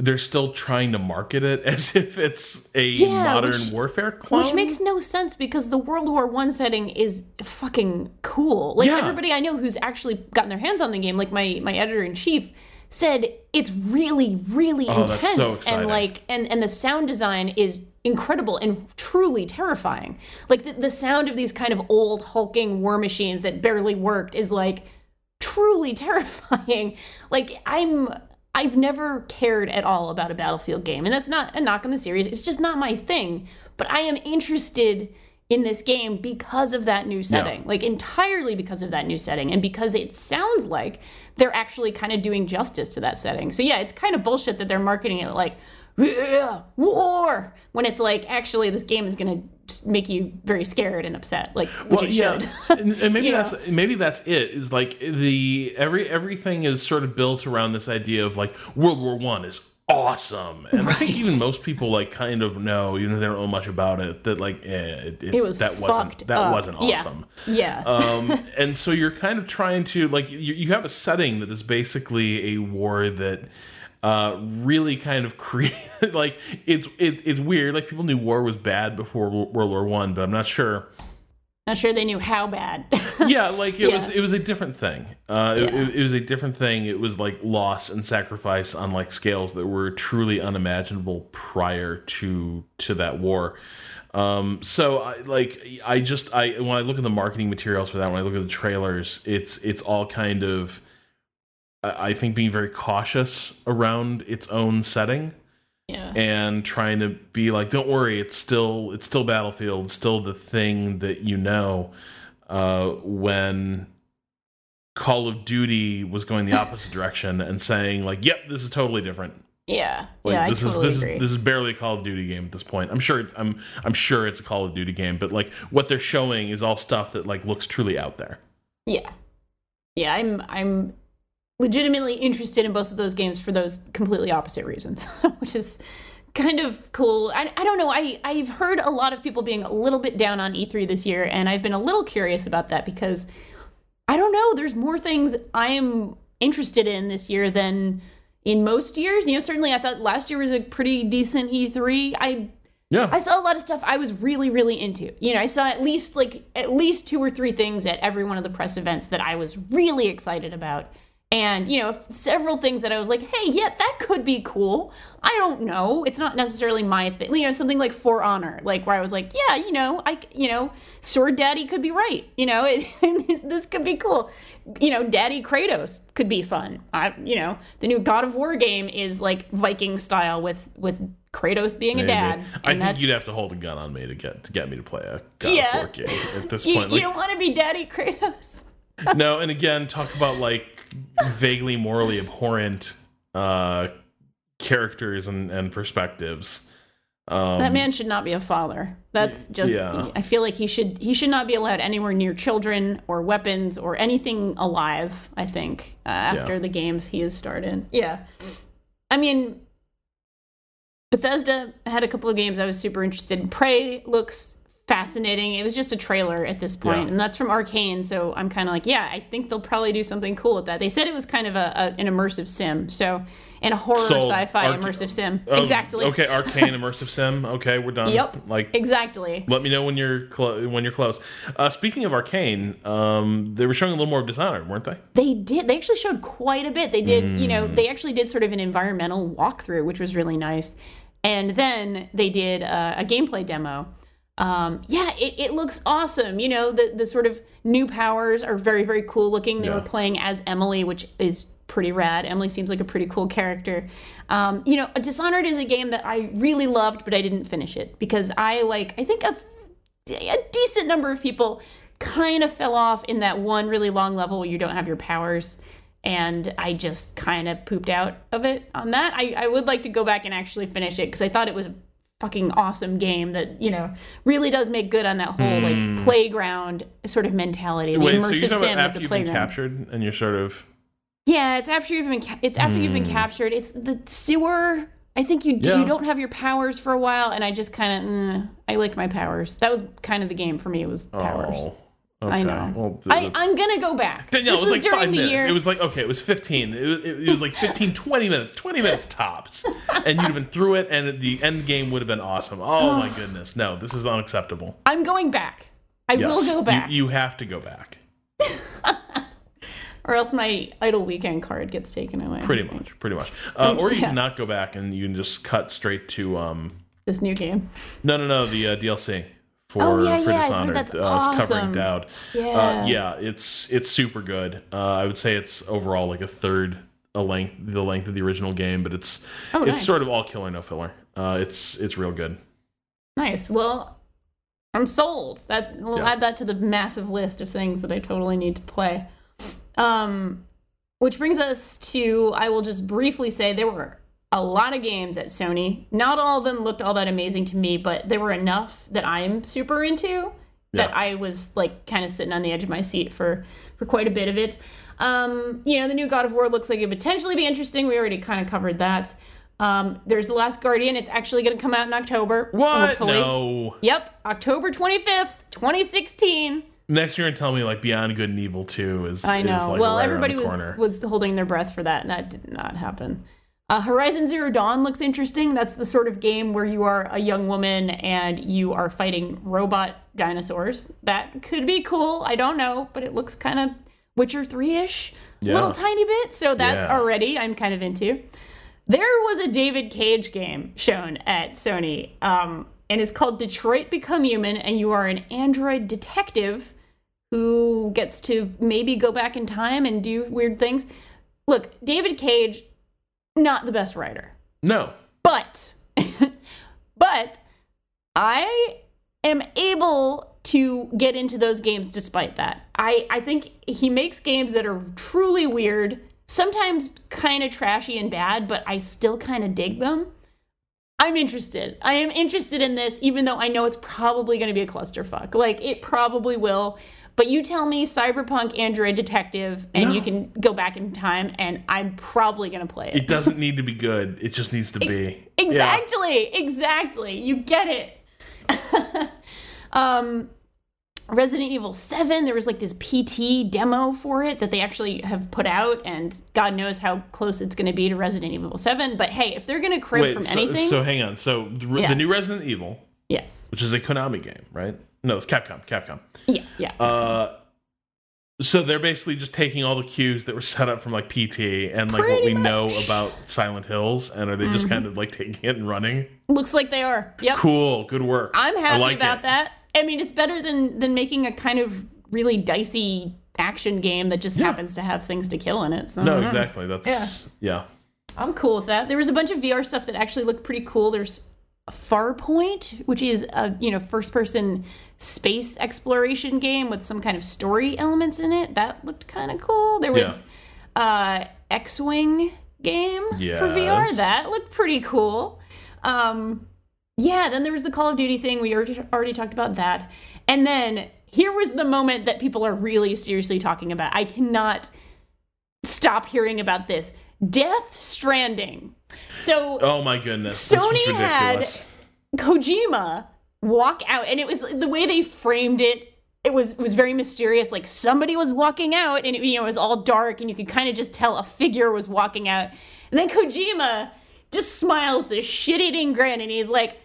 they're still trying to market it as if it's a Yeah, modern which- warfare clone Which makes no sense because the World War One setting is fucking cool. Like Yeah. everybody I know who's actually gotten their hands on the game, like my my editor in chief, said it's really really Oh, that's so intense exciting. and like and and the sound design is incredible and truly terrifying. Like the, the sound of these kind of old hulking war machines that barely worked is like truly terrifying. Like I'm I've never cared at all about a Battlefield game, and that's not a knock on the series. It's just not my thing. But I am interested in this game because of that new setting, like entirely because of that new setting, and because it sounds like they're actually kind of doing justice to that setting. So yeah, it's kind of bullshit that they're marketing it like yeah, war when it's like actually this game is gonna just make you very scared and upset, like which it should. and, maybe You know? that's maybe that's it. Is like the every everything is sort of built around this idea of like World War One is awesome, and I think even most people like kind of know, even if they don't know much about it, that like eh, it, it, was that wasn't that up. wasn't Yeah. awesome. yeah. um, and so you're kind of trying to like you, you have a setting that is basically a war that uh, really kind of create like it's it, it's weird. Like people knew war was bad before World War One, but I'm not sure. Not sure they knew how bad. Yeah, like it was it was a different thing. Uh, it, Yeah. it, it was a different thing. It was like loss and sacrifice on like scales that were truly unimaginable prior to to that war. Um, so I like I just I when I look at the marketing materials for that, when I look at the trailers, it's it's all kind of I I think being very cautious around its own setting Yeah. and trying to be like, don't worry, it's still it's still Battlefield, it's still the thing that you know. Uh, when Call of Duty was going the opposite direction and saying like, "Yep, this is totally different." yeah. Like, yeah, I this totally is this agree. is this is barely a Call of Duty game at this point. I'm sure it's I'm I'm sure it's a Call of Duty game, but like what they're showing is all stuff that like looks truly out there. Yeah. Yeah, I'm I'm legitimately interested in both of those games for those completely opposite reasons, which is kind of cool. I, I don't know. I, I've heard a lot of people being a little bit down on E3 this year, and I've been a little curious about that because I don't know. There's more things I am interested in this year than in most years. You know, certainly I thought last year was a pretty decent E3. I Yeah. I saw a lot of stuff I was really, really into. You know, I saw at least like at least two or three things at every one of the press events that I was really excited about. And, you know, several things that I was like, hey, yeah, that could be cool. I don't know. It's not necessarily my thing. You know, something like For Honor, like where I was like, yeah, you know, I, you know, Sword Daddy could be right. You know, it, this could be cool. You know, Daddy Kratos could be fun. I, you know, the new God of War game is like Viking style with with Kratos being a dad. I think that's- you'd have to hold a gun on me to get to get me to play a God Yeah. of War game at this point. you Like, don't want to be Daddy Kratos. no, and again, talk about like vaguely morally abhorrent uh characters and, and perspectives. Um, That man should not be a father. That's just. yeah. I feel like he should. He should not be allowed anywhere near children or weapons or anything alive. I think uh, after Yeah. the games he has started. Yeah. I mean, Bethesda had a couple of games I was super interested in. Prey looks fascinating. It was just a trailer at this point, Yeah. and that's from Arkane. So I'm kind of like, yeah, I think they'll probably do something cool with that. They said it was kind of a, a an immersive sim, so and a horror So, sci-fi Arca- immersive sim. oh, exactly. Okay, Arkane immersive sim. Okay, we're done. Yep. Like Exactly. let me know when you're clo- when you're close. Uh, speaking of Arkane, um, they were showing a little more of Dishonored, weren't they? They did. They actually showed quite a bit. They did, you know, Mm. they actually did sort of an environmental walkthrough, which was really nice. And then they did uh, a gameplay demo. Um, yeah, it, it looks awesome. You know, the the sort of new powers are very very cool looking. They Yeah. were playing as Emily, which is pretty rad. Emily seems like a pretty cool character. Um, you know, Dishonored is a game that I really loved, but I didn't finish it because I like I think a a decent number of people kind of fell off in that one really long level where you don't have your powers and i just kind of pooped out of it on that I, I would like to go back and actually finish it because i thought it was a fucking awesome game that you know really does make good on that whole like playground sort of mentality the Hmm. Wait, so immersive you're talking sim about that's after a you've been captured and you're sort of yeah, it's after you've been ca- it's after you've been captured. It's the sewer. I think you do, Hmm. Yeah. you don't have your powers for a while, and I just kind of mm, I like my powers. That was kind of the game for me. It was powers. oh. Okay. I know. Well, I, I'm gonna go back. No, this it was, was like during five the minutes. year. It was like okay, it was fifteen. It was, it was like 15, 20 minutes, twenty minutes tops, and you'd have been through it, and the end game would have been awesome. Oh my goodness, no, this is unacceptable. I'm going back. I will Yes, go you- back, You, have to go back. or else my idle weekend card gets taken away. Pretty much, pretty much. Uh, or you Yeah. can not go back, and you can just cut straight to um. This new game. No, no, no. The uh, DLC for Oh, yeah, for yeah, Dishonored. that's uh, it's covering awesome. Daud. Yeah. Uh, yeah, it's it's super good. Uh, I would say it's overall like a third a length the length of the original game, but it's Oh, it's nice. sort of all killer no filler. Uh, it's it's real good. Nice. Well, I'm sold. That we'll Yeah. add that to the massive list of things that I totally need to play. Um, which brings us to I will just briefly say there were a lot of games at Sony. Not all of them looked all that amazing to me, but there were enough that I'm super into that Yeah. I was like kind of sitting on the edge of my seat for for quite a bit of it. Um, you know, the new God of War looks like it potentially be interesting. We already kind of covered that. Um, there's The Last Guardian. It's actually going to come out in October. What? Hopefully. No. Yep, October 25th, 2016. Next year and tell me like Beyond Good and Evil Two is I is, know. like, well, right everybody was was holding their breath for that, and that did not happen. Uh, Horizon Zero Dawn looks interesting. That's the sort of game where you are a young woman and you are fighting robot dinosaurs. That could be cool. I don't know, but it looks kind of Witcher Three ish, Yeah. little tiny bit. So that Yeah. already I'm kind of into. There was a David Cage game shown at Sony, um, and it's called Detroit Become Human, and you are an android detective who gets to maybe go back in time and do weird things. look, David Cage, not the best writer, No. but, but I am able to get into those games despite that. I, I think he makes games that are truly weird, sometimes kind of trashy and bad, but I still kind of dig them. I'm interested. I am interested in this, even though I know it's probably going to be a clusterfuck. Like, it probably will. But you tell me Cyberpunk Android Detective, and No. you can go back in time, and I'm probably going to play it. It doesn't need to be good. It just needs to be. Yeah. Exactly, exactly. You get it. um Resident Evil 7, there was like this PT demo for it that they actually have put out, and God knows how close it's going to be to Resident Evil 7. But hey, if they're going to crib Wait, from so, anything, so hang on. So the, Yeah. the new Resident Evil, yes. which is a Konami game, right? No, it's Capcom. Capcom. Yeah, yeah. Uh, so they're basically just taking all the cues that were set up from like PT and like what we know much. Mm-hmm. about Silent Hills, and are they just kind of like taking it and running? Looks like they are. Yep. Cool, good work. I'm happy like about it. that. I mean, it's better than than making a kind of really dicey action game that just happens to have things to kill in it. So No, exactly. That's yeah. yeah. I'm cool with that. There was a bunch of VR stuff that actually looked pretty cool. There's Farpoint, which is a you know first person space exploration game with some kind of story elements in it. That looked kind of cool. There was uh X-wing game for VR. That looked pretty cool. Um yeah, then there was the Call of Duty thing. We already, already talked about that. And then here was the moment that people are really seriously talking about. I cannot stop hearing about this. Death Stranding. So Oh my goodness. this was Sony had. Kojima walk out, and it was the way they framed it. It was was very mysterious. Like somebody was walking out, and it, you know it was all dark, and you could kind of just tell a figure was walking out. And then Kojima just smiles this shit-eating grin, and he's like,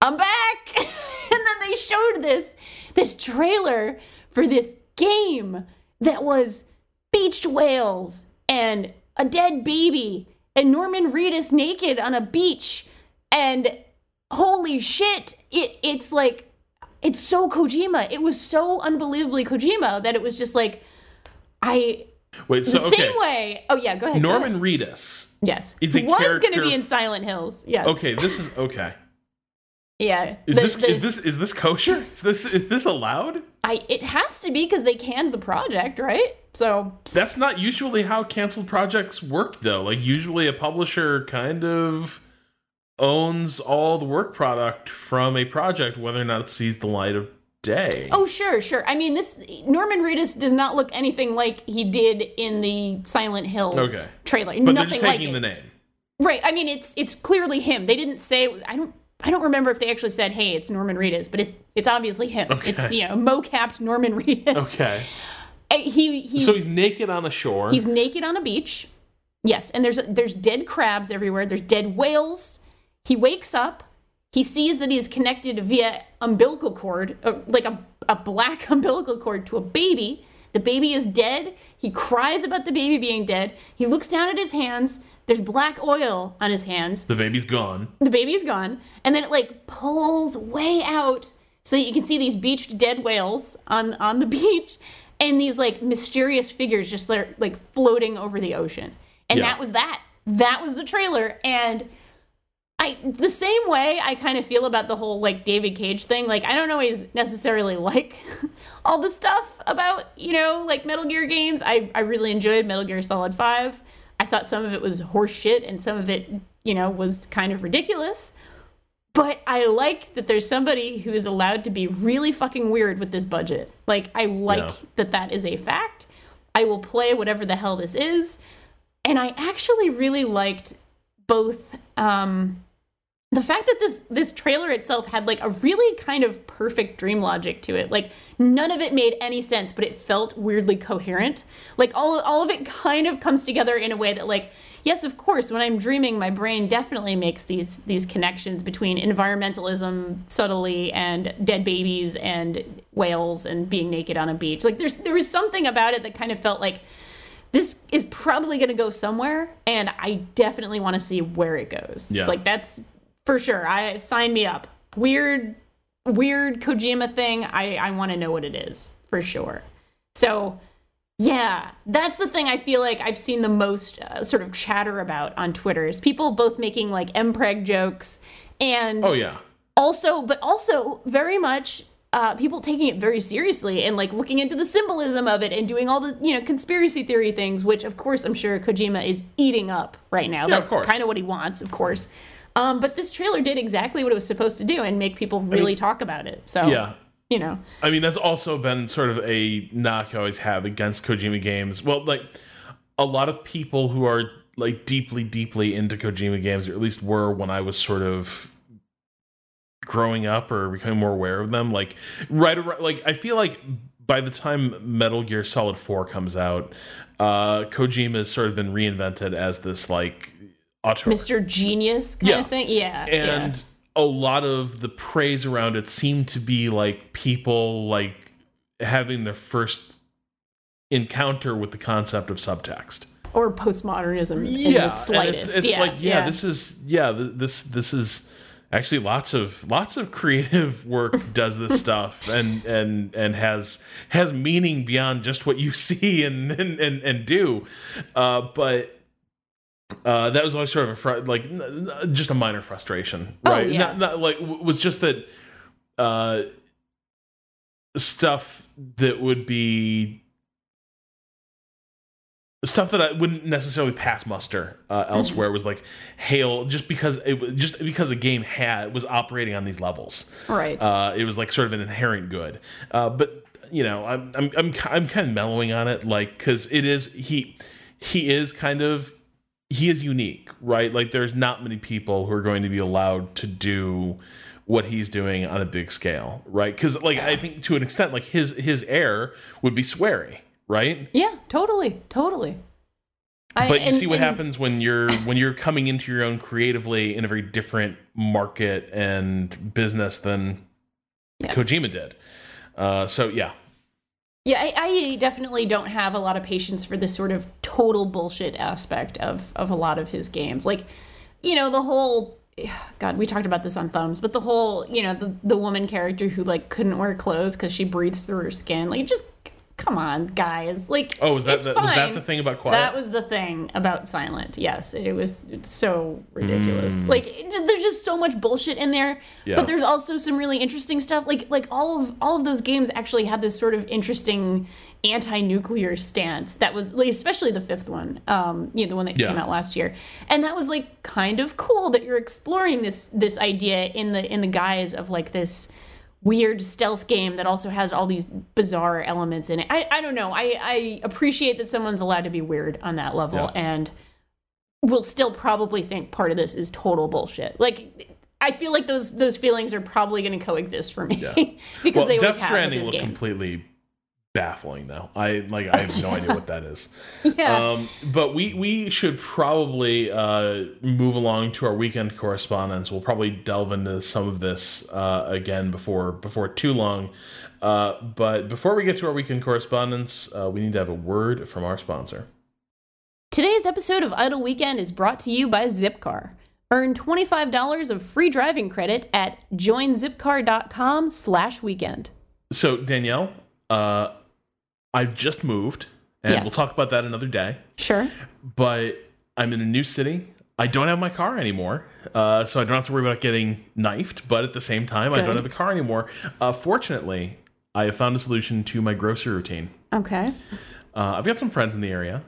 "I'm back." and then they showed this this trailer for this game that was beached whales and a dead baby and Norman Reedus naked on a beach and holy shit it it's like it's so Kojima it was so unbelievably Kojima that it was just like I Wait, the so okay. same way oh yeah go ahead go Norman ahead. Reedus. yes is a was gonna be in Silent Hills yes Okay, this is okay. Yeah Is The- this the- is this is this kosher? Is this is this allowed? I it has to be because they canned the project right so That's not usually how canceled projects work though. Like usually a publisher kind of owns all the work product from a project whether or not it sees the light of day. Oh, sure, sure. I mean, this Norman Reedus does not look anything like he did in the Silent Hills Okay. trailer. but they're Nothing just like taking it. the name. Right. I mean, it's it's clearly him. They didn't say. I don't. I don't remember if they actually said, "Hey, it's Norman Reedus," but it, it's obviously him. It's you know mo-capped Norman Reedus. Okay. He he. So he's naked on the shore. He's naked on a beach. Yes, and there's there's dead crabs everywhere. There's dead whales. He wakes up. He sees that he's connected via umbilical cord, uh, like a, a black umbilical cord to a baby. The baby is dead. He cries about the baby being dead. He looks down at his hands. There's black oil on his hands. the baby's gone. The baby's gone. And then it like pulls way out so that you can see these beached dead whales on on the beach and these like mysterious figures just like, like floating over the ocean. And Yeah. that was that. That was the trailer and I the same way I kind of feel about the whole like David Cage thing. Like I don't always necessarily like all the stuff about, you know, like Metal Gear games. I I really enjoyed Metal Gear Solid 5. I thought some of it was horse shit and some of it, you know, was kind of ridiculous. But I like that there's somebody who is allowed to be really fucking weird with this budget. Like I like Yeah. that that is a fact. I will play whatever the hell this is. And I actually really liked both um the fact that this this trailer itself had like a really kind of perfect dream logic to it. Like none of it made any sense but it felt weirdly coherent. Like all all of it kind of comes together in a way that like yes of course when i'm dreaming my brain definitely makes these these connections between environmentalism subtly and dead babies and whales and being naked on a beach. Like there's there was something about it that kind of felt like this is probably going to go somewhere and i definitely want to see where it goes. Yeah. like that's for sure i sign me up weird weird kojima thing i i want to know what it is for sure so Yeah, that's the thing I feel like I've seen the most uh, sort of chatter about on Twitter is people both making like mpreg jokes and Oh yeah. also, but also very much uh, people taking it very seriously and like looking into the symbolism of it and doing all the you know conspiracy theory things, which of course I'm sure Kojima is eating up right now. Yeah, That's kind of what he wants, of course. Um, but this trailer did exactly what it was supposed to do and make people really talk about it. So Yeah. you know, I mean, that's also been sort of a knock I always have against Kojima games. Well, like a lot of people who are like deeply, deeply into Kojima games, or at least were when I was sort of growing up or becoming more aware of them. Like right around, like I feel like by the time Metal Gear Solid Four comes out, uh, Kojima has sort of been reinvented as this like auteur. Mr. Genius kind Yeah. of thing. Yeah, and yeah. a lot of the praise around it seemed to be like people like having their first encounter with the concept of subtext or postmodernism in yeah and it's, it's yeah, like yeah, this is yeah this this is actually lots of lots of creative work does this stuff and and and has has meaning beyond just what you see and and and, and do uh but uh, that was always sort of a fr- like just a minor frustration, Oh, right? yeah. Not, not like w- was just that uh, stuff that would be stuff that I wouldn't necessarily pass muster uh, elsewhere was like hail just because it just because a game had was operating on these levels. right. Uh, it was like sort of an inherent good. Uh, but you know, I'm I'm I'm I'm kind of mellowing on it, like because it is he he is kind of he is unique, right? Like there's not many people who are going to be allowed to do what he's doing on a big scale, right? Because like I think to an extent, like his his air would be sweary, right? yeah, totally, totally. I- But you and- see what and- happens when you're when you're coming into your own creatively in a very different market and business than Yeah. Kojima did. Uh, so yeah, Yeah, I, I definitely don't have a lot of patience for the sort of total bullshit aspect of of a lot of his games. Like, you know, the whole God, we talked about this on Thumbs, but the whole, you know, the the woman character who like couldn't wear clothes because she breathes through her skin. Like, just come on, guys. Like, Oh, was that the, was that the thing about Quiet? That was the thing about Silent. Yes, it was so ridiculous. Hmm. Like it, there's just so much bullshit in there, Yeah. but there's also some really interesting stuff. Like like all of all of those games actually had this sort of interesting anti-nuclear stance that was like, especially the fifth one um you know the one that Yeah. came out last year and that was like kind of cool that you're exploring this this idea in the in the guise of like this weird stealth game that also has all these bizarre elements in it. I, I don't know. I, I appreciate that someone's allowed to be weird on that level Yeah. and will still probably think part of this is total bullshit. Like I feel like those those feelings are probably going to coexist for me because well, they always Death have Stranding with looked games. completely baffling though. I like I have no idea what that is. Yeah. Um, but we we should probably uh, move along to our weekend correspondence. We'll probably delve into some of this uh, again before before too long. Uh, but before we get to our weekend correspondence, uh, we need to have a word from our sponsor. Today's episode of Idle Weekend is brought to you by Zipcar. Earn $25 of free driving credit at joinzipcar.com slash weekend. So Danielle, uh, I've just moved, and Yes. we'll talk about that another day. Sure. but I'm in a new city. I don't have my car anymore, uh, so I don't have to worry about getting knifed. But at the same time, I don't have a car anymore. Uh, fortunately, I have found a solution to my grocery routine. Okay. Uh, I've got some friends in the area,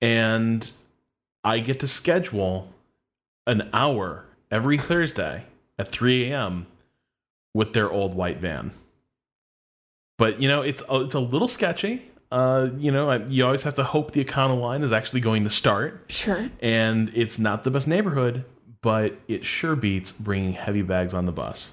and I get to schedule an hour every Thursday at 3 a.m. with their old white van. But you know, it's a- it's a little sketchy. Uh, you know, you always have to hope the Econoline is actually going to start, Sure. and it's not the best neighborhood, but it sure beats bringing heavy bags on the bus.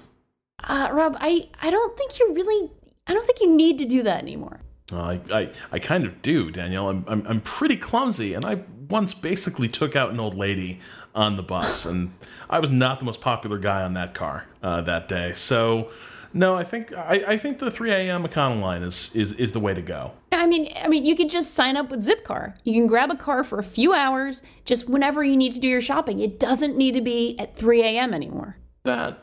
Uh, Rob, I, I don't think you really, I don't think you need to do that anymore. Uh, I, I, I kind of do, Danielle. I'm, I'm, I'm pretty clumsy, and I once basically took out an old lady on the bus, and I was not the most popular guy on that car uh, that day. So, no, I think I, I think the 3 a.m. Econoline is, is is the way to go. I mean, I mean, you could just sign up with Zipcar. You can grab a car for a few hours, just whenever you need to do your shopping. It doesn't need to be at 3 a.m. anymore. That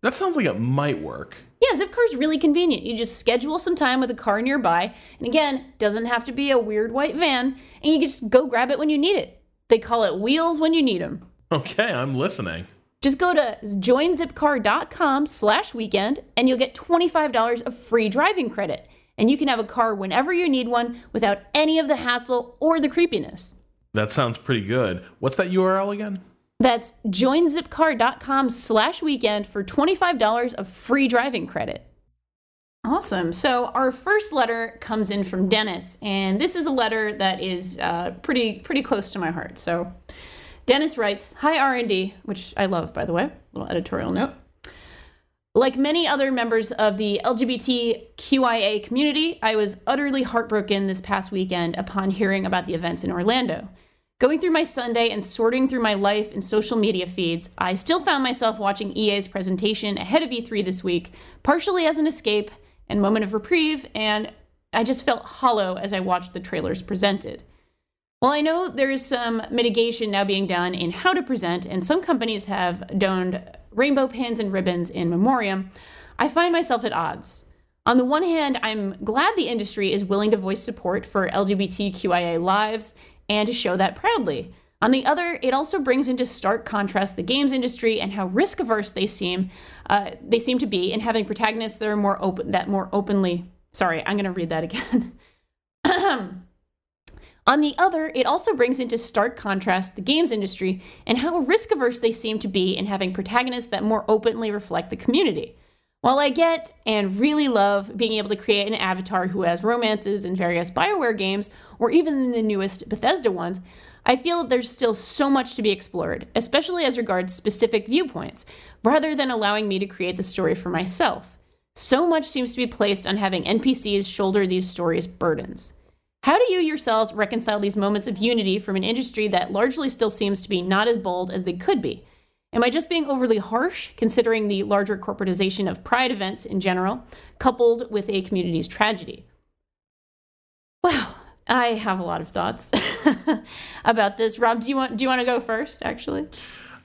That sounds like it might work. Yeah, Zipcar is really convenient. You just schedule some time with a car nearby, and again, doesn't have to be a weird white van, and you can just go grab it when you need it. They call it wheels when you need them. Okay, I'm listening. Just go to joinzipcar.com slash weekend and you'll get $25 of free driving credit. And you can have a car whenever you need one without any of the hassle or the creepiness. That sounds pretty good. What's that URL again? That's joinzipcar.com slash weekend for $25 of free driving credit. Awesome. So our first letter comes in from Dennis, and this is a letter that is uh, pretty pretty close to my heart. So Dennis writes, "Hi R&D," which I love, by the way. Little editorial note. Like many other members of the LGBTQIA community, I was utterly heartbroken this past weekend upon hearing about the events in Orlando. Going through my Sunday and sorting through my life and social media feeds, I still found myself watching EA's presentation ahead of E3 this week, partially as an escape and moment of reprieve, and I just felt hollow as I watched the trailers presented. While I know there is some mitigation now being done in how to present, and some companies have donned rainbow pins and ribbons in memoriam, I find myself at odds. On the one hand, I'm glad the industry is willing to voice support for LGBTQIA lives and to show that proudly. On the other, it also brings into stark contrast the games industry and how risk averse they seem uh, they seem to be in having protagonists that are more open that more openly. Sorry, I'm going to read that again. On the other, it also brings into stark contrast the games industry and how risk averse they seem to be in having protagonists that more openly reflect the community. While I get and really love being able to create an avatar who has romances in various BioWare games, or even the newest Bethesda ones, I feel there's still so much to be explored, especially as regards specific viewpoints, rather than allowing me to create the story for myself. So much seems to be placed on having NPCs shoulder these stories' burdens. How do you yourselves reconcile these moments of unity from an industry that largely still seems to be not as bold as they could be? Am I just being overly harsh, considering the larger corporatization of pride events in general, coupled with a community's tragedy? Well, I have a lot of thoughts about this. Rob, do you want do you want to go first? Actually,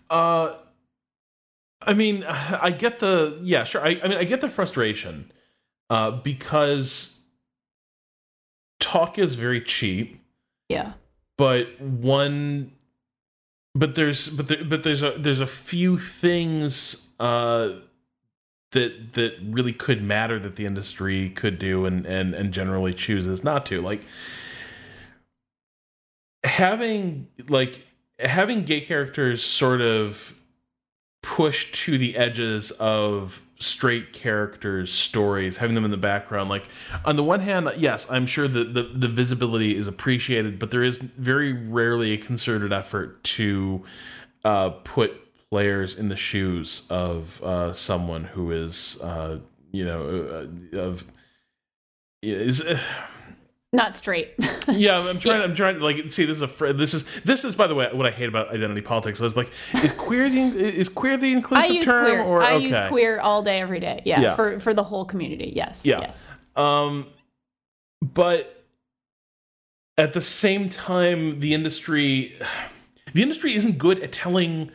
uh, I mean, I get the yeah, sure. I, I mean, I get the frustration, uh, because talk is very cheap. Yeah. But one but there's but there, but there's a there's a few things uh that that really could matter that the industry could do and and and generally chooses not to like having like having gay characters sort of pushed to the edges of straight characters stories having them in the background. Like on the one hand yes i'm sure that the, the visibility is appreciated but there is very rarely a concerted effort to uh, put players in the shoes of uh, someone who is uh, you know uh, of is not straight. yeah, I'm trying. I'm trying to like see. This is a. Fr- this is this is by the way what I hate about identity politics. I was like, is queer the is queer the inclusive I use term queer. or I okay. use queer all day, every day. Yeah, Yeah. for for the whole community. Yes. Yeah. Yes. Um, but at the same time, the industry, the industry isn't good at telling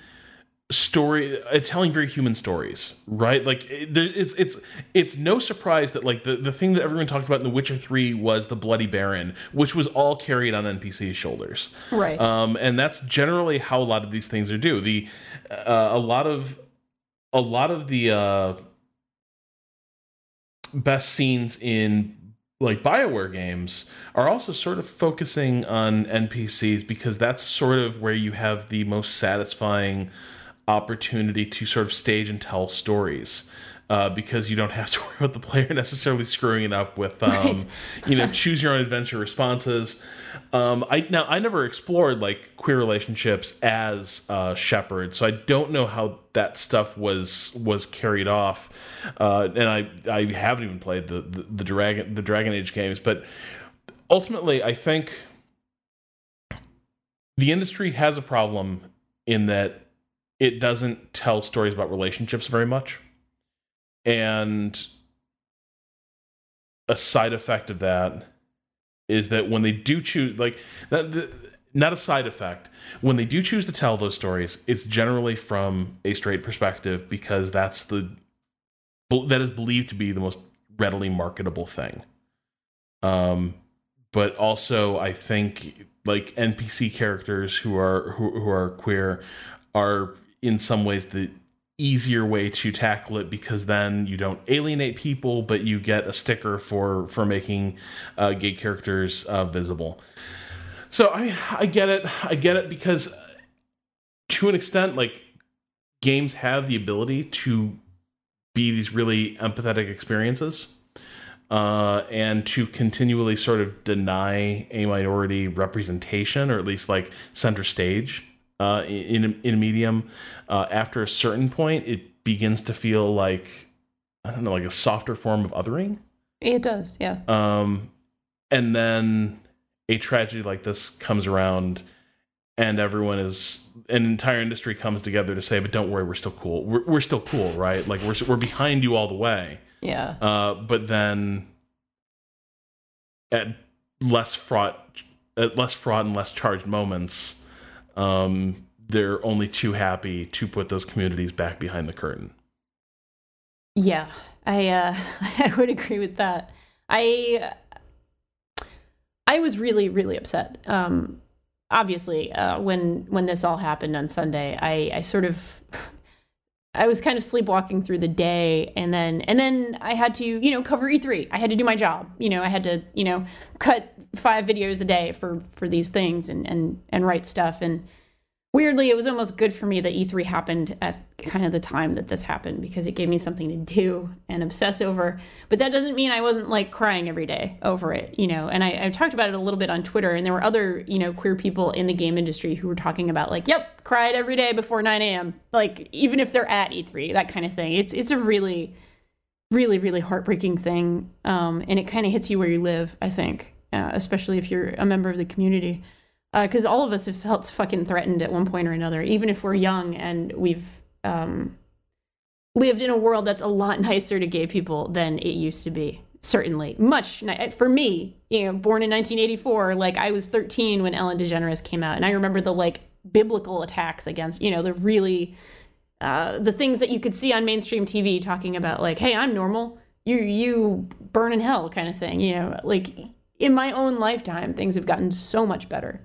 story at telling very human stories right like it, there- it's it's it's no surprise that like the, the thing that everyone talked about in the witcher 3 was the bloody baron which was all carried on npc's shoulders Right. um, and that's generally how a lot of these things are due. The uh, a lot of a lot of the uh, best scenes in like Bioware games are also sort of focusing on NPCs because that's sort of where you have the most satisfying opportunity to sort of stage and tell stories. Uh, because you don't have to worry about the player necessarily screwing it up with, um, Right. you know, choose your own adventure responses. Um, I now I never explored like queer relationships as uh, Shepard, so I don't know how that stuff was was carried off. Uh, and I I haven't even played the, the the Dragon the Dragon Age games, but ultimately I think the industry has a problem in that it doesn't tell stories about relationships very much. And a side effect of that is that when they do choose, like, not, a side effect, when they do choose to tell those stories, it's generally from a straight perspective because that's the that is believed to be the most readily marketable thing. Um, but also I think like NPC characters who are who, who are queer are in some ways the easier way to tackle it because then you don't alienate people, but you get a sticker for for making uh, gay characters uh, visible. So I I get it. I get it because to an extent, like games have the ability to be these really empathetic experiences. Uh, and to continually sort of deny a minority representation, or at least like center stage uh, in in a medium, uh, after a certain point, it begins to feel like I don't know, like a softer form of othering. It does, yeah. Um, and then a tragedy like this comes around, and everyone is an entire industry comes together to say, "But don't worry, we're still cool. We're, we're still cool, right? Like we're we're behind you all the way." Yeah. Uh, but then at less fraught, at less fraught and less charged moments, um, they're only too happy to put those communities back behind the curtain. Yeah, I uh, I would agree with that. I I was really really upset. Um, obviously, uh, when when this all happened on Sunday, I I sort of I was kind of sleepwalking through the day and then and then I had to, you know, cover E3. I had to do my job. You know, I had to, you know, cut five videos a day for for these things and and and write stuff and weirdly it was almost good for me that E3 happened at kind of the time that this happened because it gave me something to do and obsess over. But that doesn't mean I wasn't like crying every day over it, you know. And I, I talked about it a little bit on Twitter, and there were other, you know, queer people in the game industry who were talking about like, yep, cried every day before 9 a.m. Like even if they're at E3, that kind of thing. It's it's a really, really, really heartbreaking thing, um, and it kind of hits you where you live. I think, uh, especially if you're a member of the community because uh, all of us have felt fucking threatened at one point or another, even if we're young and we've um, lived in a world that's a lot nicer to gay people than it used to be. Certainly, much for me. You know, born in 1984, like I was 13 when Ellen DeGeneres came out, and I remember the like biblical attacks against, you know, the really uh, the things that you could see on mainstream TV talking about, like, "Hey, I'm normal, you you burn in hell," kind of thing. You know, like in my own lifetime, things have gotten so much better.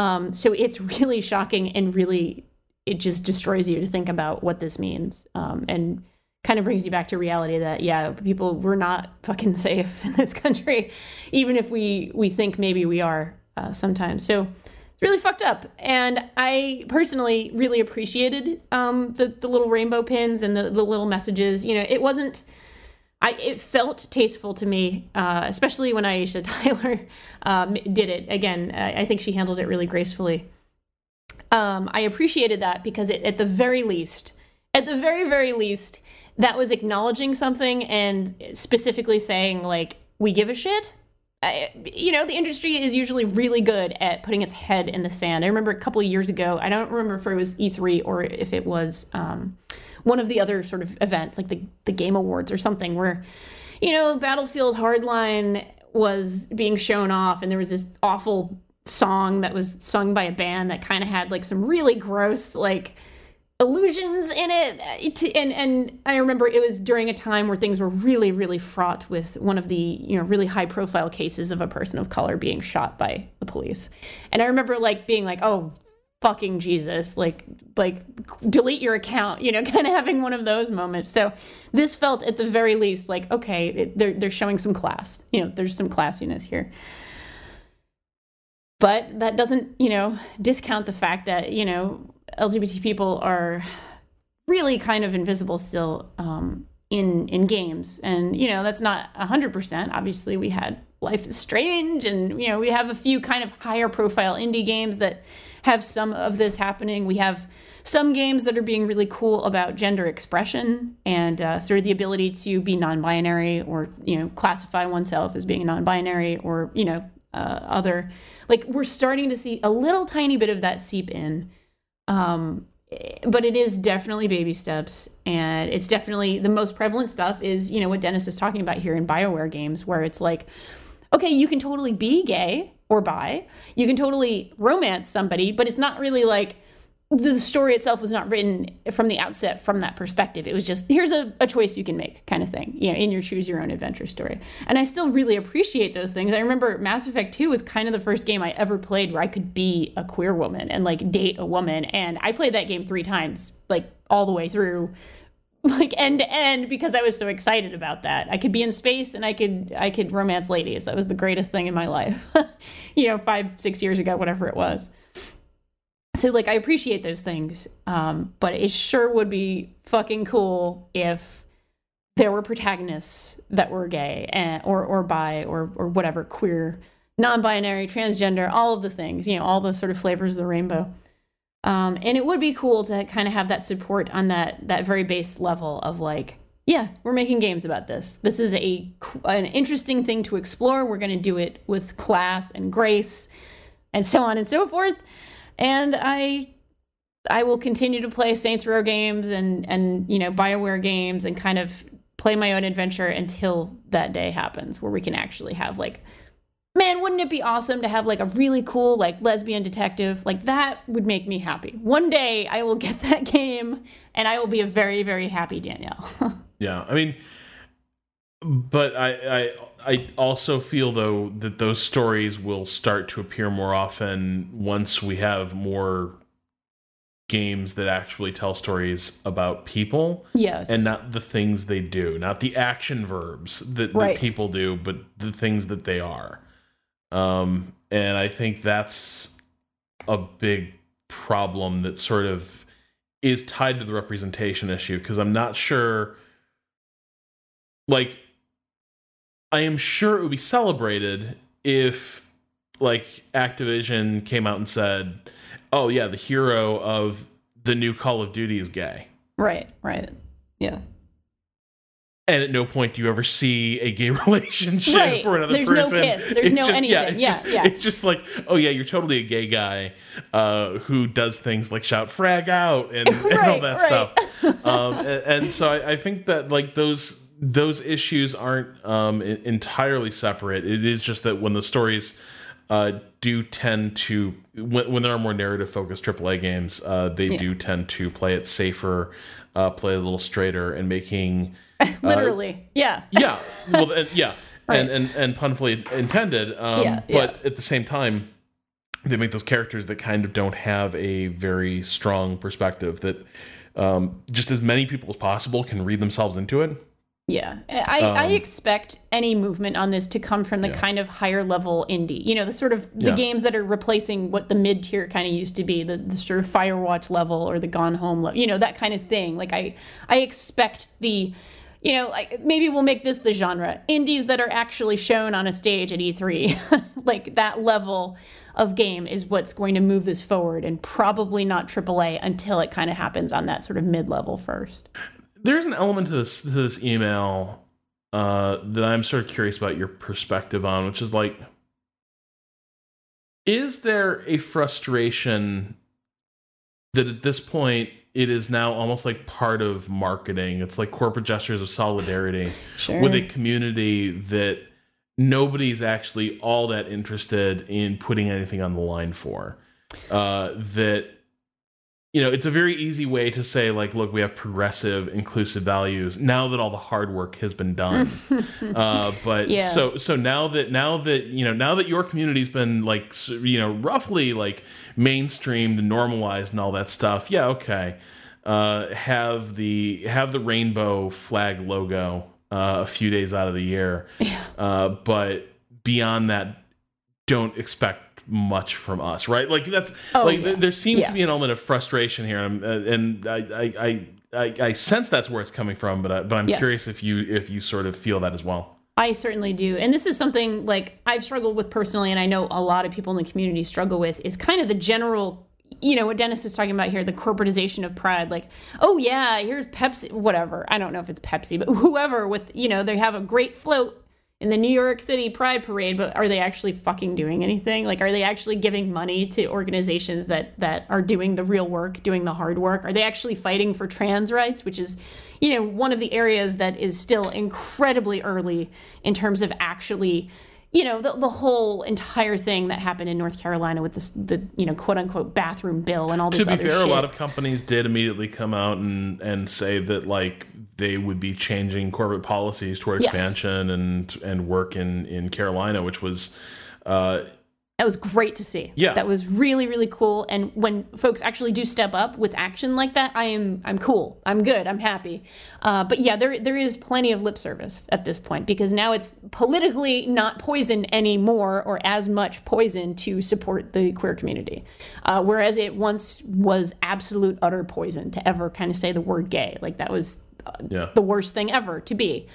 Um, so it's really shocking and really it just destroys you to think about what this means. Um, and kind of brings you back to reality that yeah people we're not fucking safe in this country even if we we think maybe we are uh, sometimes. So it's really fucked up. And i personally really appreciated um, the, the little rainbow pins and the, the little messages. You know it wasn't I, it felt tasteful to me, uh, especially when Aisha Tyler um, did it. Again, I, I, think she handled it really gracefully. Um, I appreciated that because it, at the very least, at the very, very least, that was acknowledging something and specifically saying, like, we give a shit. I, you know, the industry is usually really good at putting its head in the sand. I remember a couple of years ago, I don't remember if it was E3 or if it was. Um, one of the other sort of events, like the, the Game Awards or something, where, you know, Battlefield Hardline was being shown off and there was this awful song that was sung by a band that kind of had like some really gross, like, illusions in it eh, and and I remember it was during a time where things were really really fraught with one of the you know really high profile cases of a person of color being shot by the police. And I remember like being like oh fucking Jesus, like like delete your account, you know, kind of having one of those moments. So this felt at the very least like okay, it, they're they're showing some class, you know, there's some classiness here. But that doesn't, you know, discount the fact that you know LGBT people are really kind of invisible still um, in in games, and you know that's not hundred percent. Obviously, we had Life is Strange, and you know we have a few kind of higher profile indie games that have some of this happening. We have some games that are being really cool about gender expression and uh, sort of the ability to be non-binary or you know classify oneself as being non-binary or you know uh, other like we're starting to see a little tiny bit of that seep in um, but it is definitely baby steps and it's definitely the most prevalent stuff is you know what dennis is talking about here in bioware games where it's like okay you can totally be gay or bi. You can totally romance somebody, but it's not really like the story itself was not written from the outset from that perspective. It was just here's a, a choice you can make kind of thing, you know, in your choose your own adventure story. And I still really appreciate those things. I remember Mass Effect 2 was kind of the first game I ever played where I could be a queer woman and like date a woman. And I played that game three times, like all the way through like end to end because I was so excited about that. I could be in space and I could I could romance ladies. That was the greatest thing in my life. you know, 5 6 years ago whatever it was so like I appreciate those things, um, but it sure would be fucking cool if there were protagonists that were gay and, or or bi or or whatever queer, non-binary, transgender, all of the things, you know, all the sort of flavors of the rainbow. Um, and it would be cool to kind of have that support on that that very base level of like, yeah, we're making games about this. This is a an interesting thing to explore. We're going to do it with class and grace, and so on and so forth and I I will continue to play Saints Row games and and you know BioWare games and kind of play my own adventure until that day happens where we can actually have like man wouldn't it be awesome to have like a really cool like lesbian detective like that would make me happy one day i will get that game and i will be a very very happy danielle yeah i mean but I, I I also feel though that those stories will start to appear more often once we have more games that actually tell stories about people. Yes. And not the things they do, not the action verbs that, right. that people do, but the things that they are. Um, and I think that's a big problem that sort of is tied to the representation issue because I'm not sure like I am sure it would be celebrated if like Activision came out and said, "Oh yeah, the hero of the new Call of Duty is gay." Right, right. Yeah. And at no point do you ever see a gay relationship right. for another There's person. No kiss. There's it's no just, anything. Yeah, it's, yeah, just, yeah. it's just like, oh yeah, you're totally a gay guy uh, who does things like shout "frag out" and, right, and all that right. stuff. Um, and, and, so I, I think that like those those issues aren't um, entirely separate. It is just that when the stories uh, do tend to, when, when, there are more narrative focused AAA games, uh, they yeah. do tend to play it safer, uh, play a little straighter, and making uh, literally, yeah, yeah, well, and, yeah, right. and, and and punfully intended. Um, yeah, but yeah. at the same time, they make those characters that kind of don't have a very strong perspective that um, just as many people as possible can read themselves into it yeah, I, um, I expect any movement on this to come from the yeah. kind of higher level indie. You know, the sort of the yeah. games that are replacing what the mid tier kind of used to be, the, the sort of Firewatch level or the Gone Home level. You know, that kind of thing. Like I, I expect the, you know, like maybe we'll make this the genre indies that are actually shown on a stage at E3. like that level of game is what's going to move this forward, and probably not AAA until it kind of happens on that sort of mid level first there's an element to this to this email uh, that I'm sort of curious about your perspective on, which is like, is there a frustration that at this point it is now almost like part of marketing? It's like corporate gestures of solidarity sure. with a community that nobody's actually all that interested in putting anything on the line for. Uh, that you know, it's a very easy way to say, like, look, we have progressive, inclusive values now that all the hard work has been done. uh, but yeah. so, so now that, now that, you know, now that your community's been like, you know, roughly like mainstreamed and normalized and all that stuff, yeah, okay. Uh, have the have the rainbow flag logo uh, a few days out of the year, yeah. uh, but beyond that, don't expect much from us, right? Like that's oh, like yeah. there seems yeah. to be an element of frustration here, and, and I, I, I, I, sense that's where it's coming from. But I, but I'm yes. curious if you if you sort of feel that as well. I certainly do. And this is something like I've struggled with personally, and I know a lot of people in the community struggle with is kind of the general, you know, what Dennis is talking about here, the corporatization of pride. Like, oh, yeah, here's Pepsi, whatever. I don't know if it's Pepsi, but whoever with, you know, they have a great float in the New York City Pride Parade, but are they actually fucking doing anything? Like, are they actually giving money to organizations that that are doing the real work, doing the hard work? Are they actually fighting for trans rights, which is, you know, one of the areas that is still incredibly early in terms of actually you know the, the whole entire thing that happened in North Carolina with this the you know quote unquote bathroom bill and all this to be fair, shit. a lot of companies did immediately come out and and say that like they would be changing corporate policies toward Yes. expansion and and work in in Carolina, which was. Uh, That was great to see. Yeah. That was really, really cool. And when folks actually do step up with action like that, I am I'm cool. I'm good. I'm happy. Uh, but yeah, there there is plenty of lip service at this point because now it's politically not poison anymore or as much poison to support the queer community. Uh, whereas it once was absolute utter poison to ever kind of say the word gay. Like that was yeah. the worst thing ever to be.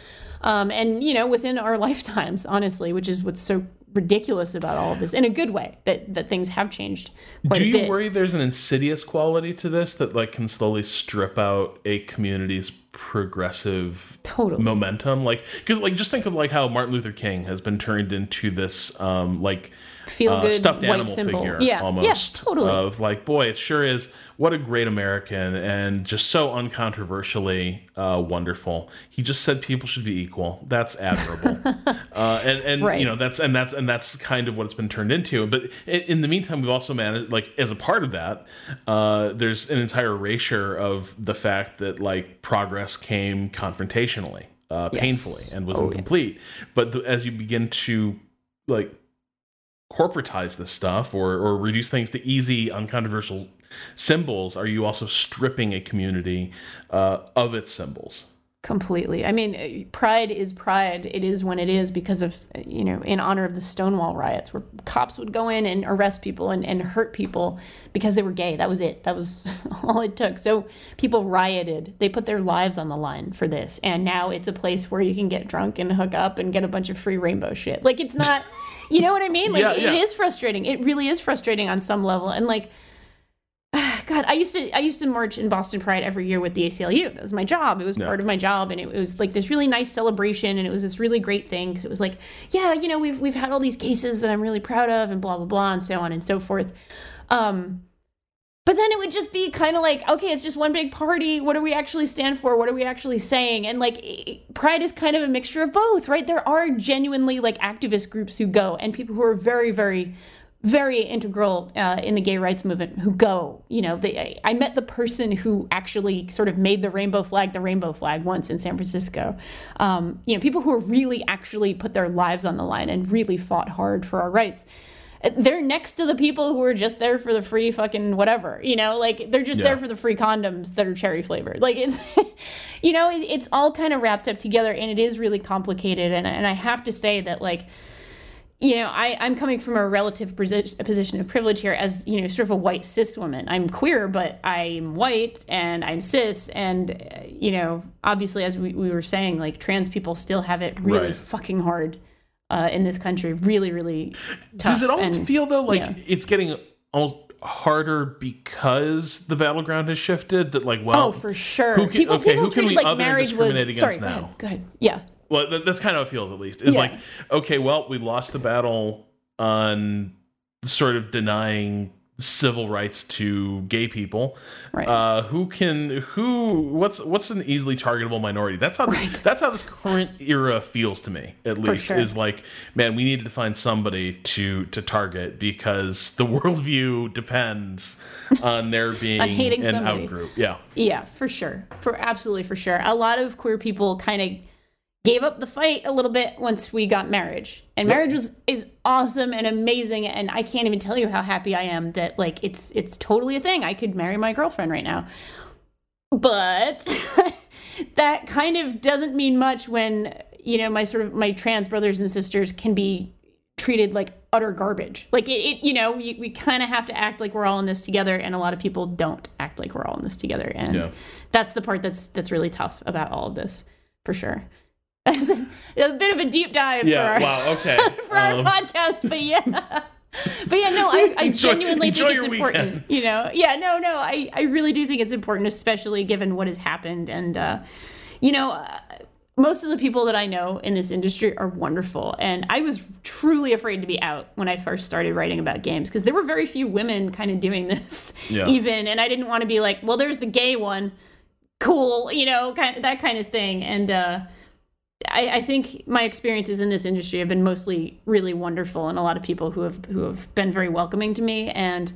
Um, and you know, within our lifetimes, honestly, which is what's so ridiculous about all of this in a good way that that things have changed quite Do you bit. worry there's an insidious quality to this that like can slowly strip out a community's progressive Totally. momentum? Like, because like just think of like how Martin Luther King has been turned into this um like Feel uh, good stuffed white animal symbol. figure Yeah, almost yeah, totally. of like boy it sure is what a great american and just so uncontroversially uh, wonderful he just said people should be equal that's admirable uh, and and Right. you know that's and that's and that's kind of what it's been turned into but in, in the meantime we've also managed like as a part of that uh, there's an entire erasure of the fact that like progress came confrontationally uh, Yes. painfully and was Oh, yeah. incomplete but the, as you begin to like corporatize this stuff or, or reduce things to easy, uncontroversial symbols, are you also stripping a community uh, of its symbols? Completely. I mean, pride is pride. It is when it is because of, you know, in honor of the Stonewall riots where cops would go in and arrest people and, and hurt people because they were gay. That was it. That was all it took. So people rioted. They put their lives on the line for this. And now it's a place where you can get drunk and hook up and get a bunch of free rainbow shit. Like, it's not, you know what I mean? Like, Yeah, yeah. it is frustrating. It really is frustrating on some level. And like, God, I used to I used to march in Boston Pride every year with the ACLU. That was my job. It was Yeah. part of my job, and it, was like this really nice celebration, and it was this really great thing because it was like, yeah, you know, we've we've had all these cases that I'm really proud of, and blah blah blah, and so on and so forth. Um, but then it would just be kind of like, okay, it's just one big party. What do we actually stand for? What are we actually saying? And like, Pride is kind of a mixture of both, right? There are genuinely like activist groups who go and people who are very, very, very integral uh, in the gay rights movement who go. You know, they, I, met the person who actually sort of made the rainbow flag the rainbow flag once in San Francisco. Um, you know, people who really actually put their lives on the line and really fought hard for our rights they're next to the people who are just there for the free fucking whatever you know? Like they're just Yeah. there for the free condoms that are cherry flavored. Like it's you know it, it's all kind of wrapped up together and it is really complicated. And, and i have to say that like you know I, i'm coming from a relative posi- position of privilege here as you know sort of a white cis woman. I'm queer but i'm white and i'm cis. And uh, you know obviously as we, we were saying like trans people still have it really Right. fucking hard uh, in this country really really tough Does it almost and- feel though like yeah. it's getting almost harder because the battleground has shifted? That like, well, Oh, for sure. Who can, okay, who can we like other marriage discriminate was, against sorry, now? Go ahead, go ahead. Yeah. Well, that, that's kind of how it feels, at least. Is Yeah. like, okay, well, we lost the battle on sort of denying civil rights to gay people. Right. Uh, who can who? What's what's an easily targetable minority? That's how Right. that's how this current era feels to me. At least sure. is like, man, we needed to find somebody to to target because the worldview depends on there being On hating an somebody. out group. Yeah. Yeah, for sure. For absolutely for sure. A lot of queer people kind of gave up the fight a little bit once we got marriage. And marriage was is awesome and amazing and I can't even tell you how happy I am that like it's it's totally a thing. I could marry my girlfriend right now. But that kind of doesn't mean much when you know my sort of my trans brothers and sisters can be treated like utter garbage. Like it, it you know, we, we kind of have to act like we're all in this together, and a lot of people don't act like we're all in this together, and Yeah. that's the part that's that's really tough about all of this, for sure. That's a, a bit of a deep dive Yeah. for our, Wow. Okay. for our Um, podcast, but yeah. But yeah, no, I, I Enjoy- genuinely enjoy think it's important. weekends. You know, yeah, no, no, I, I really do think it's important, especially given what has happened. And, uh, you know, uh, most of the people that I know in this industry are wonderful. And I was truly afraid to be out when I first started writing about games because there were very few women kind of doing this, Yeah. even. And I didn't want to be like, well, there's the gay one. Cool, you know, kind of, that kind of thing. And, uh, I, I think my experiences in this industry have been mostly really wonderful, and a lot of people who have who have been very welcoming to me, and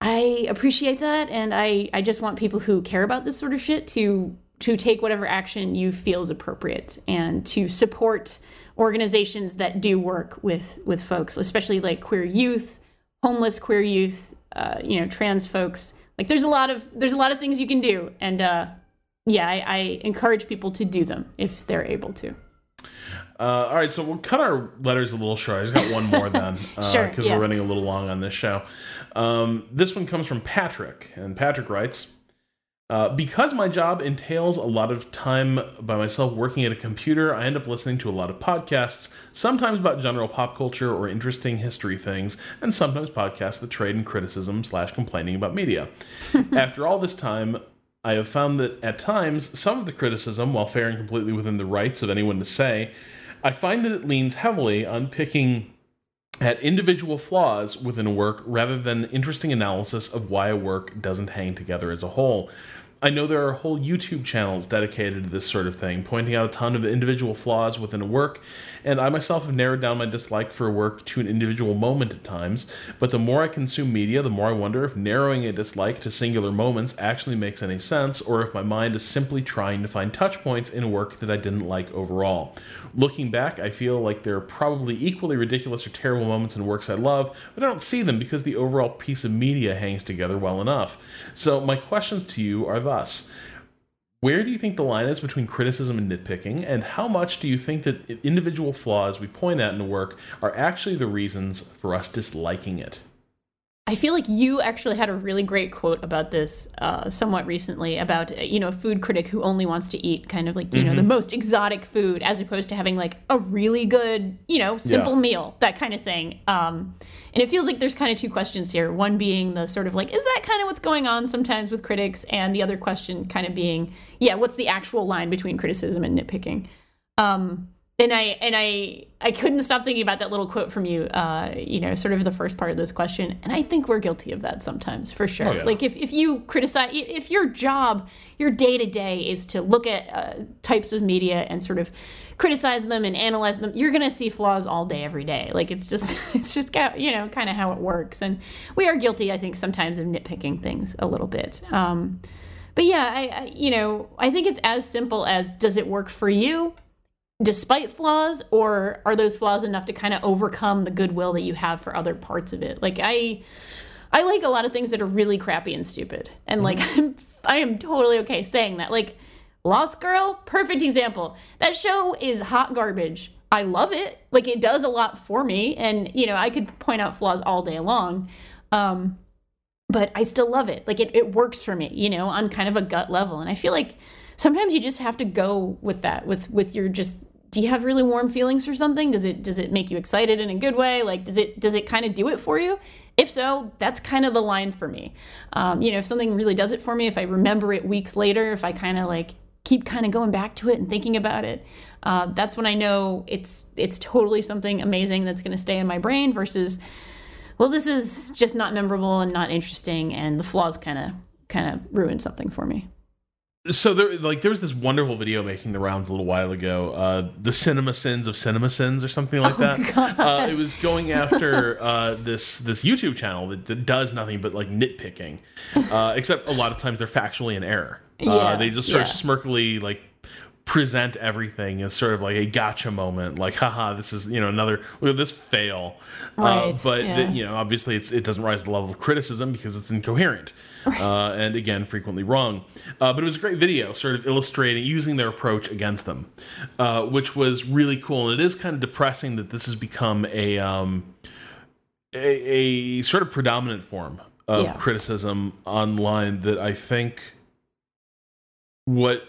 I appreciate that. And I I just want people who care about this sort of shit to to take whatever action you feel is appropriate and to support organizations that do work with with folks, especially like queer youth, homeless queer youth, uh, you know, trans folks. Like there's a lot of there's a lot of things you can do, and uh, yeah, I, I encourage people to do them if they're able to. Uh, all right, so we'll cut our letters a little short. I just got one more then, Sure, because yeah. we're running a little long on this show. Um, this one comes from Patrick, and Patrick writes, uh, "Because my job entails a lot of time by myself working at a computer, I end up listening to a lot of podcasts, sometimes about general pop culture or interesting history things, and sometimes podcasts that trade in criticism slash complaining about media. After all this time." I have found that at times, some of the criticism, while fair and completely within the rights of anyone to say, I find that it leans heavily on picking at individual flaws within a work rather than interesting analysis of why a work doesn't hang together as a whole. I know there are whole YouTube channels dedicated to this sort of thing, pointing out a ton of individual flaws within a work, and I myself have narrowed down my dislike for a work to an individual moment at times, but the more I consume media, the more I wonder if narrowing a dislike to singular moments actually makes any sense, or if my mind is simply trying to find touch points in a work that I didn't like overall. Looking back, I feel like there are probably equally ridiculous or terrible moments in works I love, but I don't see them because the overall piece of media hangs together well enough. So, my questions to you are thus. Where do you think the line is between criticism and nitpicking, and how much do you think that individual flaws we point at in the work are actually the reasons for us disliking it? I feel like you actually had a really great quote about this uh, somewhat recently about uh, you know a food critic who only wants to eat kind of like you know the most exotic food as opposed to having like a really good you know simple Yeah. meal that kind of thing. Um, and it feels like there's kind of two questions here. One being the sort of like is that kind of what's going on sometimes with critics, and the other question kind of being yeah what's the actual line between criticism and nitpicking. Um, and I and I I couldn't stop thinking about that little quote from you, uh, you know, sort of the first part of this question. And I think we're guilty of that sometimes, for sure. Oh, yeah. Like if if you criticize, if your job, your day to day is to look at uh, types of media and sort of criticize them and analyze them, you're gonna see flaws all day, every day. Like it's just it's just ca- you know kind of how it works. And we are guilty, I think, sometimes of nitpicking things a little bit. Um, but yeah, I, I you know I think it's as simple as does it work for you? Despite flaws or are those flaws enough to kind of overcome the goodwill that you have for other parts of it? Like i i like a lot of things that are really crappy and stupid and like I'm, i am totally okay saying that. Like lost girl perfect example. That show is hot garbage. I love it. Like it does a lot for me and you know i could point out flaws all day long um but I still love it. Like it, it works for me, you know, on kind of a gut level. And I feel like sometimes you just have to go with that, with with your just do you have really warm feelings for something? Does it does it make you excited in a good way? Like does it does it kind of do it for you? If so, that's kind of the line for me. Um, you know, if something really does it for me, if I remember it weeks later, if I kind of like keep kind of going back to it and thinking about it, uh, that's when I know it's it's totally something amazing that's going to stay in my brain versus well, this is just not memorable and not interesting, and the flaws kind of kind of ruined something for me. So there like there was this wonderful video making the rounds a little while ago uh the CinemaSins of CinemaSins or something like that. Uh it was going after uh this this youtube channel that, that does nothing but like nitpicking uh except a lot of times they're factually in error. Uh Yeah, they just sort yeah. of smirkily like present everything as sort of like a gotcha moment like haha this is you know another look at this fail uh, Right, but yeah. the- you know obviously it's, it doesn't rise to the level of criticism because it's incoherent uh, and again frequently wrong uh, but it was a great video sort of illustrating using their approach against them uh, which was really cool and it is kind of depressing that this has become a um, a, a sort of predominant form of Yeah. criticism online that i think what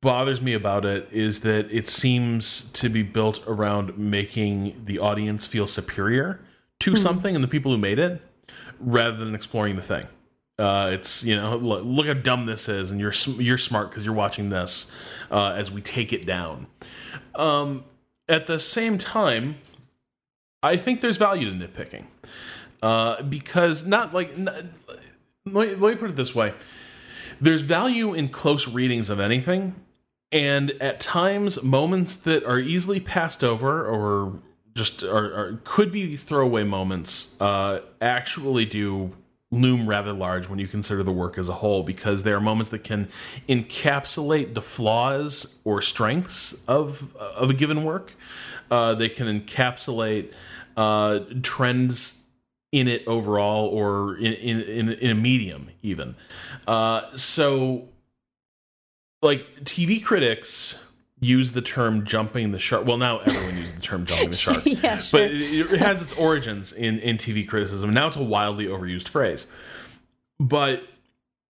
bothers me about it is that it seems to be built around making the audience feel superior to something and the people who made it rather than exploring the thing. Uh, it's you know look, look how dumb this is, and you're you're smart because you're watching this uh, as we take it down. Um, at the same time, I think there's value to nitpicking uh, because not like n- let, me, let me put it this way: there's value in close readings of anything, and at times moments that are easily passed over or just are, are could be these throwaway moments uh, actually do loom rather large when you consider the work as a whole because there are moments that can encapsulate the flaws or strengths of of a given work. Uh, they can encapsulate uh, trends in it overall or in in, in, in a medium even. Uh, so, like TV critics use the term jumping the shark. Well, now everyone uses the term jumping the shark. yeah, sure. But it, it has its origins in, in TV criticism. Now it's a wildly overused phrase. But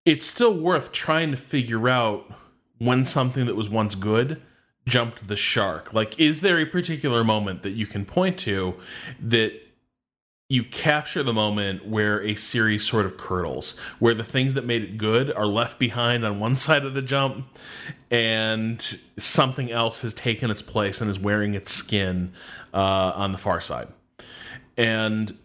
it's still worth trying to figure out when something that was once good jumped the shark. Like, is there a particular moment that you can point to that you capture the moment where a series sort of curdles, where the things that made it good are left behind on one side of the jump, and something else has taken its place and is wearing its skin uh, on the far side. And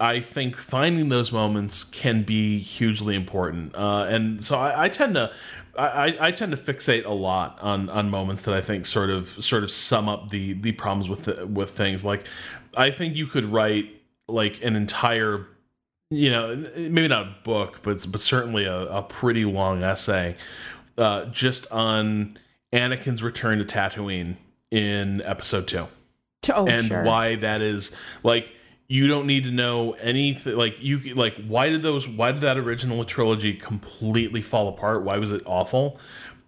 I think finding those moments can be hugely important. Uh, and so I, I tend to. I, I, tend to fixate a lot on, on moments that I think sort of sort of sum up the the problems with the, with things. Like I think you could write like an entire you know maybe not a book but but certainly a, a pretty long essay uh, just on Anakin's return to Tatooine in episode 2 Oh, and sure. why that is like you don't need to know anything like you like why did those why did that original trilogy completely fall apart? Why was it awful?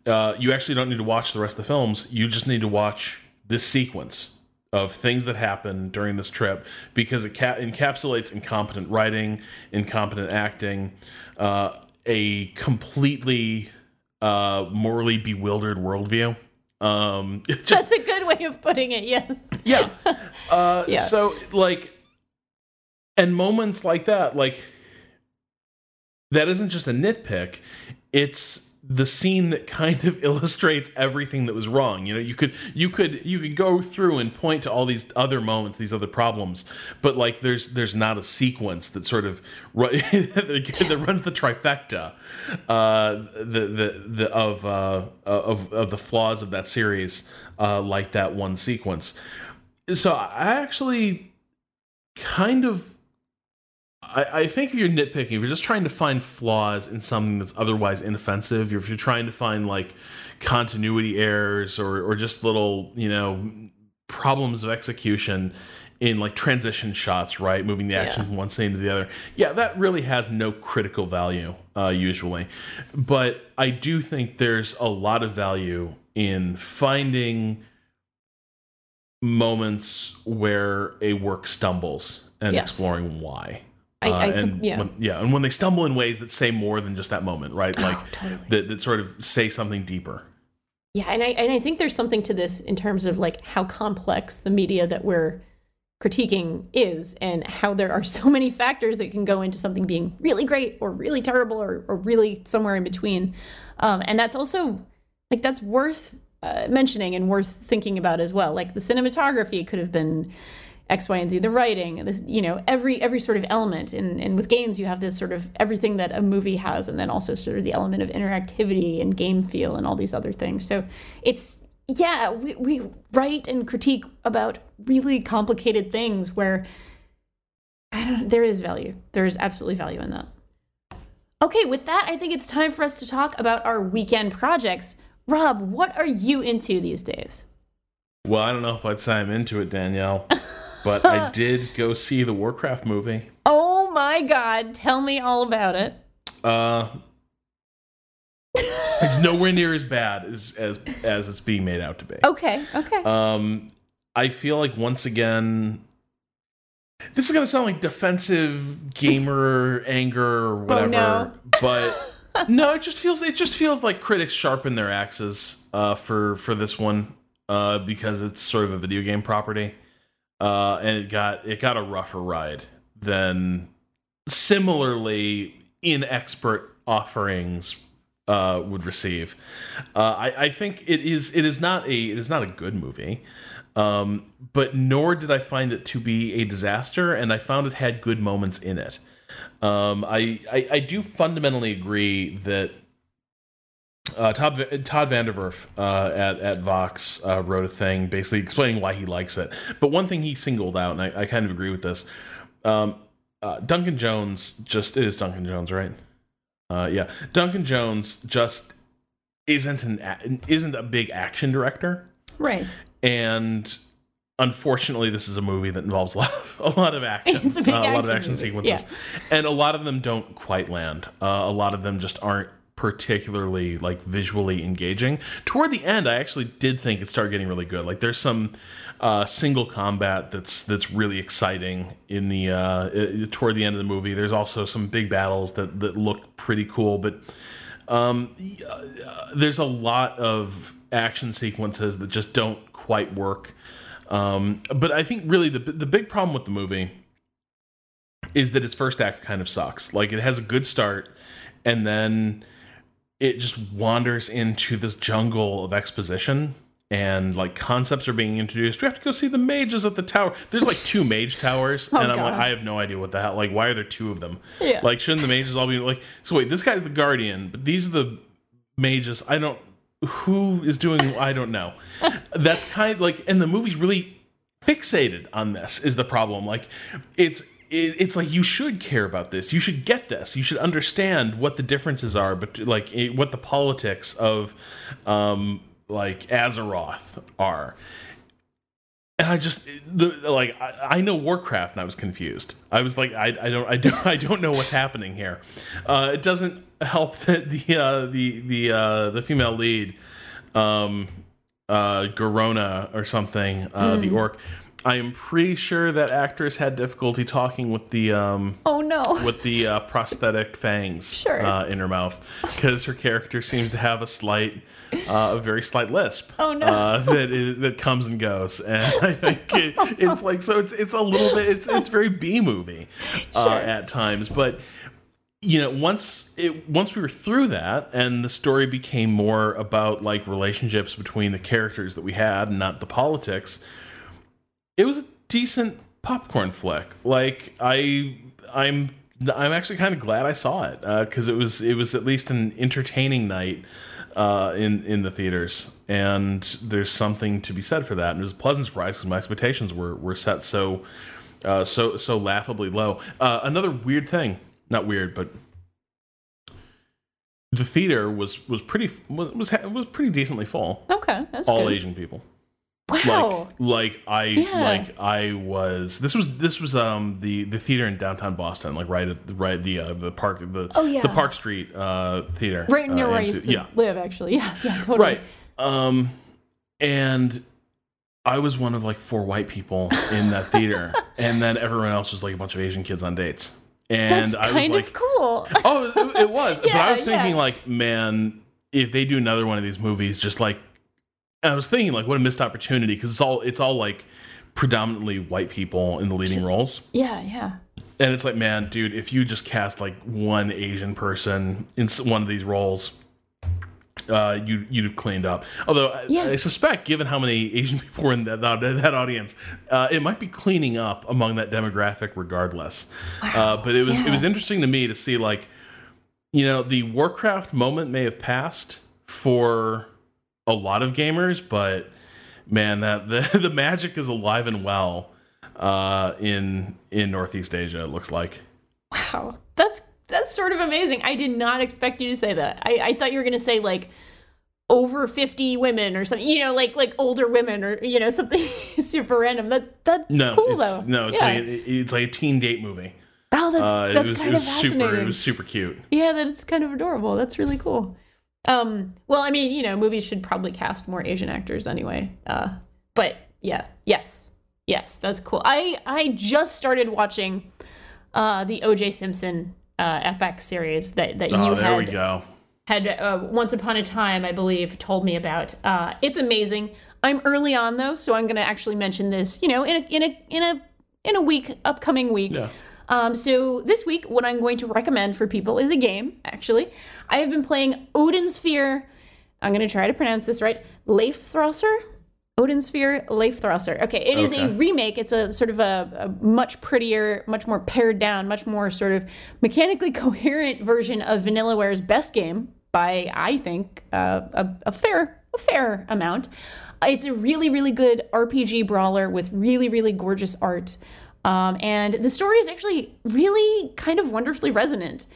Uh, you actually don't need to watch the rest of the films. You just need to watch this sequence of things that happen during this trip because it ca- encapsulates incompetent writing, incompetent acting, uh, a completely uh, morally bewildered worldview. Um, just, That's a good way of putting it. Yes. yeah. Uh, Yeah. So, like, and moments like that, like, that isn't just a nitpick, it's the scene that kind of illustrates everything that was wrong. You know you could you could you could go through and point to all these other moments these other problems but like there's there's not a sequence that sort of ru- that runs the trifecta uh the the, the of uh of of the flaws of that series uh like that one sequence. So i actually kind of I, I think if you're nitpicking, if you're just trying to find flaws in something that's otherwise inoffensive, if you're trying to find like continuity errors or or just little, you know, problems of execution in like transition shots, right? Moving the action Yeah. from one scene to the other. Yeah, that really has no critical value, uh, usually. But I do think there's a lot of value in finding moments where a work stumbles and Yes. exploring why. I- Uh, I and yeah. when, yeah, and when they stumble in ways that say more than just that moment, right? Like Oh, totally. that, that sort of say something deeper. Yeah, and I and I think there's something to this in terms of like how complex the media that we're critiquing is and how there are so many factors that can go into something being really great or really terrible or, or really somewhere in between. Um, and that's also like that's worth uh, mentioning and worth thinking about as well. Like the cinematography could have been X, Y, and Z. The writing, the, you know, every every sort of element. And and with games, you have this sort of everything that a movie has, and then also sort of the element of interactivity and game feel and all these other things. So it's yeah, we we write and critique about really complicated things where I don't. There is value. There is absolutely value in that. Okay, with that, I think it's time for us to talk about our weekend projects. Rob, what are you into these days? Well, I don't know if I'd say I'm into it, Danielle, but I did go see the Warcraft movie. Oh my god, tell me all about it. Uh, it's nowhere near as bad as as as it's being made out to be. Okay, okay. Um, I feel like once again, this is gonna sound like defensive gamer anger or whatever, no. but no, it just feels it just feels like critics sharpen their axes uh, for for this one uh, because it's sort of a video game property, uh, and it got it got a rougher ride than similarly inexpert offerings uh, would receive. Uh, I, I think it is it is not a it is not a good movie, um, but nor did I find it to be a disaster, and I found it had good moments in it. Um, I, I I do fundamentally agree that uh, Todd, Todd VanDerWerff uh, at, at Vox uh, wrote a thing basically explaining why he likes it. But one thing he singled out, and I, I kind of agree with this um, uh, Duncan Jones just it is Duncan Jones, right? Uh, yeah. Duncan Jones just isn't an a- isn't a big action director. Right. And unfortunately, this is a movie that involves a lot of, a lot of action. It's a big uh, a lot of action action movie, sequences. And a lot of them don't quite land. Uh, a lot of them just aren't particularly like visually engaging. Toward the end, I actually did think it started getting really good. Like there's some uh, single combat that's that's really exciting in the uh, uh, toward the end of the movie. There's also some big battles that that look pretty cool, but um, uh, there's a lot of action sequences that just don't quite work. Um, but I think really the the big problem with the movie is that its first act kind of sucks. Like it has a good start, and then it just wanders into this jungle of exposition and like concepts are being introduced. We have to go see the mages at the tower. There's like two mage towers, oh, and I'm like, I have no idea what the hell. Like, why are there two of them? Yeah. Like, shouldn't the mages all be like? So wait, this guy's the guardian, but these are the mages. I don't. Who is doing? I don't know. That's kind of like, and the movie's really fixated on this. Is the problem? Like, it's it, it's like you should care about this. You should get this. You should understand what the differences are, but like it, what the politics of, um, like Azeroth are. And I just the like I, I know Warcraft and I was confused. I was like I, I don't I don't I don't know what's happening here. Uh, it doesn't help that the uh, the the uh, the female lead, um, uh, Garona or something, uh, the orc. I am pretty sure that actress had difficulty talking with the um, Oh no. with the uh, prosthetic fangs Sure. uh, in her mouth because her character seems to have a slight, uh, a very slight lisp. Oh, no. Uh, that is that comes and goes, and I think it, it's like so it's it's a little bit it's it's very B movie uh, Sure. at times, but you know once it once we were through that and the story became more about like relationships between the characters that we had and not the politics it was a decent popcorn flick. Like I, I'm, I'm actually kind of glad I saw it because it was it was at least an entertaining night uh, in in the theaters, and there's something to be said for that. And it was a pleasant surprise because my expectations were were set so uh, so so laughably low. Uh, another weird thing, not weird, but the theater was was pretty was was, was pretty decently full. Okay, that's All good. Asian people Wow. like like I Yeah. like I was this was this was um the the theater in downtown Boston like right at the right the uh, the park the Oh, yeah. the Park Street uh theater right near uh, where I used to yeah live, actually. Yeah, yeah, totally. right um and I was one of like four white people in that theater and then everyone else was like a bunch of Asian kids on dates and That's I was like of cool. oh it, it was but I was thinking yeah. like man if they do another one of these movies just like I was thinking like what a missed opportunity because it's all it's all like predominantly white people in the leading roles yeah, yeah. and it's like man dude if you just cast like one Asian person in one of these roles uh, you you'd have cleaned up. Although I- Yeah. I, suspect, given how many Asian people were in that that, that audience, uh, it might be cleaning up among that demographic regardless. Uh, but it was it was interesting to me to see like, you know, the Warcraft moment may have passed for a lot of gamers, but man, that the the magic is alive and well uh, in in Northeast Asia. It looks like. Wow, that's that's sort of amazing. I did not expect you to say that. I, I thought you were going to say like over fifty women or something. You know, like like older women or you know something super random. That's that's No, cool though. no, it's yeah. like it's like a teen date movie. oh, that's Uh, that's it was kind it was of super it was super cute. Yeah, that's kind of adorable. That's really cool. Um, well, I mean, you know, movies should probably cast more Asian actors anyway. Uh, but yeah, yes, yes, that's cool. I I just started watching uh, the O.J. Simpson uh, FX series that that Oh, you there had we go. had uh, once upon a time, I believe, told me about. Uh, it's amazing. I'm early on though, so I'm going to actually mention this. You know, in a in a in a in a week, upcoming week. Yeah. Um, so this week, what I'm going to recommend for people is a game. Actually, I have been playing Odin Sphere. I'm going to try to pronounce this right. Leif Throsser. Odin Sphere, Leif Throsser. Okay, it is a remake. It's a sort of a, a much prettier, much more pared down, much more sort of mechanically coherent version of Vanillaware's best game, by I think uh, a, a fair a fair amount. It's a really really good RPG brawler with really really gorgeous art. Um, and the story is actually really kind of wonderfully resonant.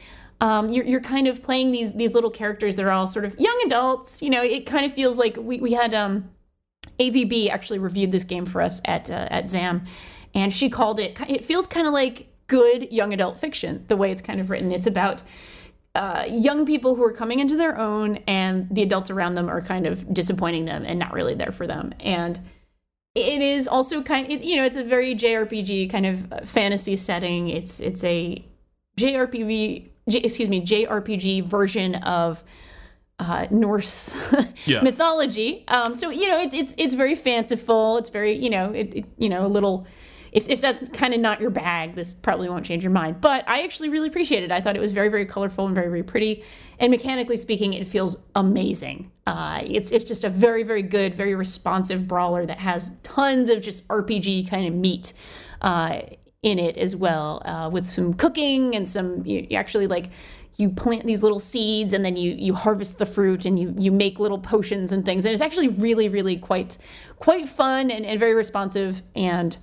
Um, you're, you're kind of playing these these little characters that are all sort of young adults. You know, it kind of feels like we, we had um, AVB actually reviewed this game for us at uh, at ZAM, and she called it. It feels kind of like good young adult fiction the way it's kind of written. It's about uh, young people who are coming into their own, and the adults around them are kind of disappointing them and not really there for them. And it is also kind of you know it's a very JRPG kind of fantasy setting. It's it's a JRPG J, excuse me JRPG version of uh, Norse yeah. mythology. Um, so you know it's it's it's very fanciful. It's very you know it, it you know a little. If, if that's kind of not your bag, this probably won't change your mind. But I actually really appreciate it. I thought it was very, very colorful and very, very pretty. And mechanically speaking, it feels amazing. Uh, it's it's just a very, very good, very responsive brawler that has tons of just RPG kind of meat. Uh, in it as well, uh, with some cooking and some you, you actually like you plant these little seeds and then you you harvest the fruit and you you make little potions and things and it's actually really really quite quite fun and, and very responsive and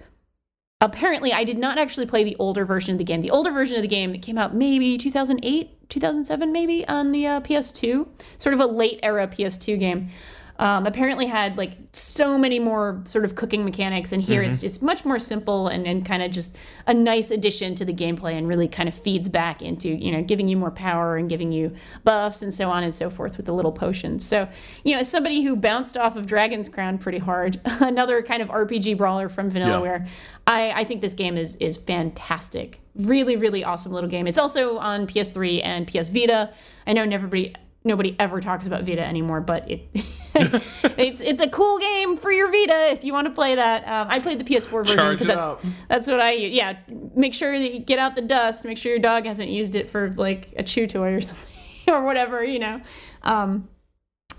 apparently i did not actually play the older version of the game. The older version of the game came out maybe 2008 2007 maybe on the uh, ps2 sort of a late era ps2 game um, apparently had like so many more sort of cooking mechanics and here mm-hmm. it's it's much more simple and, and kind of just a nice addition to the gameplay and really kind of feeds back into you know giving you more power and giving you buffs and so on and so forth with the little potions so you know as somebody who bounced off of dragon's crown pretty hard another kind of rpg brawler from vanillaware yeah. I, I think this game is is fantastic really really awesome little game it's also on ps3 and ps vita i know everybody nobody ever talks about Vita anymore, but it it's it's a cool game for your Vita if you want to play that. Um, I played the PS4 version because that's that's what I use. yeah. Make sure that you get out the dust. Make sure your dog hasn't used it for like a chew toy or something or whatever you know. Um,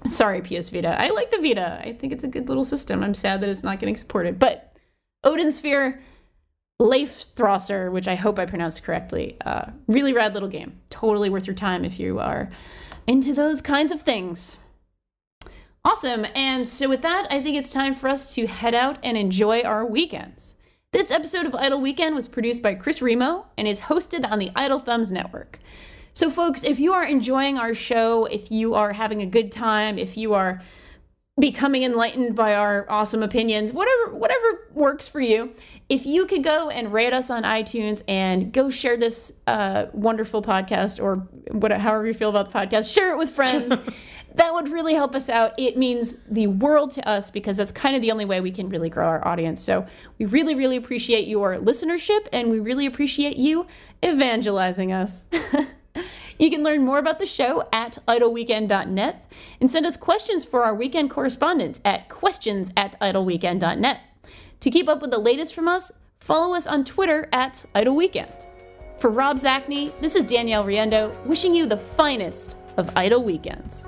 sorry, PS Vita. I like the Vita. I think it's a good little system. I'm sad that it's not getting supported, but Odin Sphere. Leif Throsser, which I hope I pronounced correctly. Uh, really rad little game. Totally worth your time if you are into those kinds of things. Awesome. And so, with that, I think it's time for us to head out and enjoy our weekends. This episode of Idle Weekend was produced by Chris Remo and is hosted on the Idle Thumbs Network. So, folks, if you are enjoying our show, if you are having a good time, if you are becoming enlightened by our awesome opinions, whatever whatever works for you. If you could go and rate us on iTunes and go share this uh, wonderful podcast or whatever, however you feel about the podcast, share it with friends. that would really help us out. It means the world to us because that's kind of the only way we can really grow our audience. So we really, really appreciate your listenership and we really appreciate you evangelizing us. You can learn more about the show at idleweekend.net and send us questions for our weekend correspondence at questions at idleweekend.net. To keep up with the latest from us, follow us on Twitter at idleweekend. For Rob Zacny, this is Danielle Riendeau wishing you the finest of idle weekends.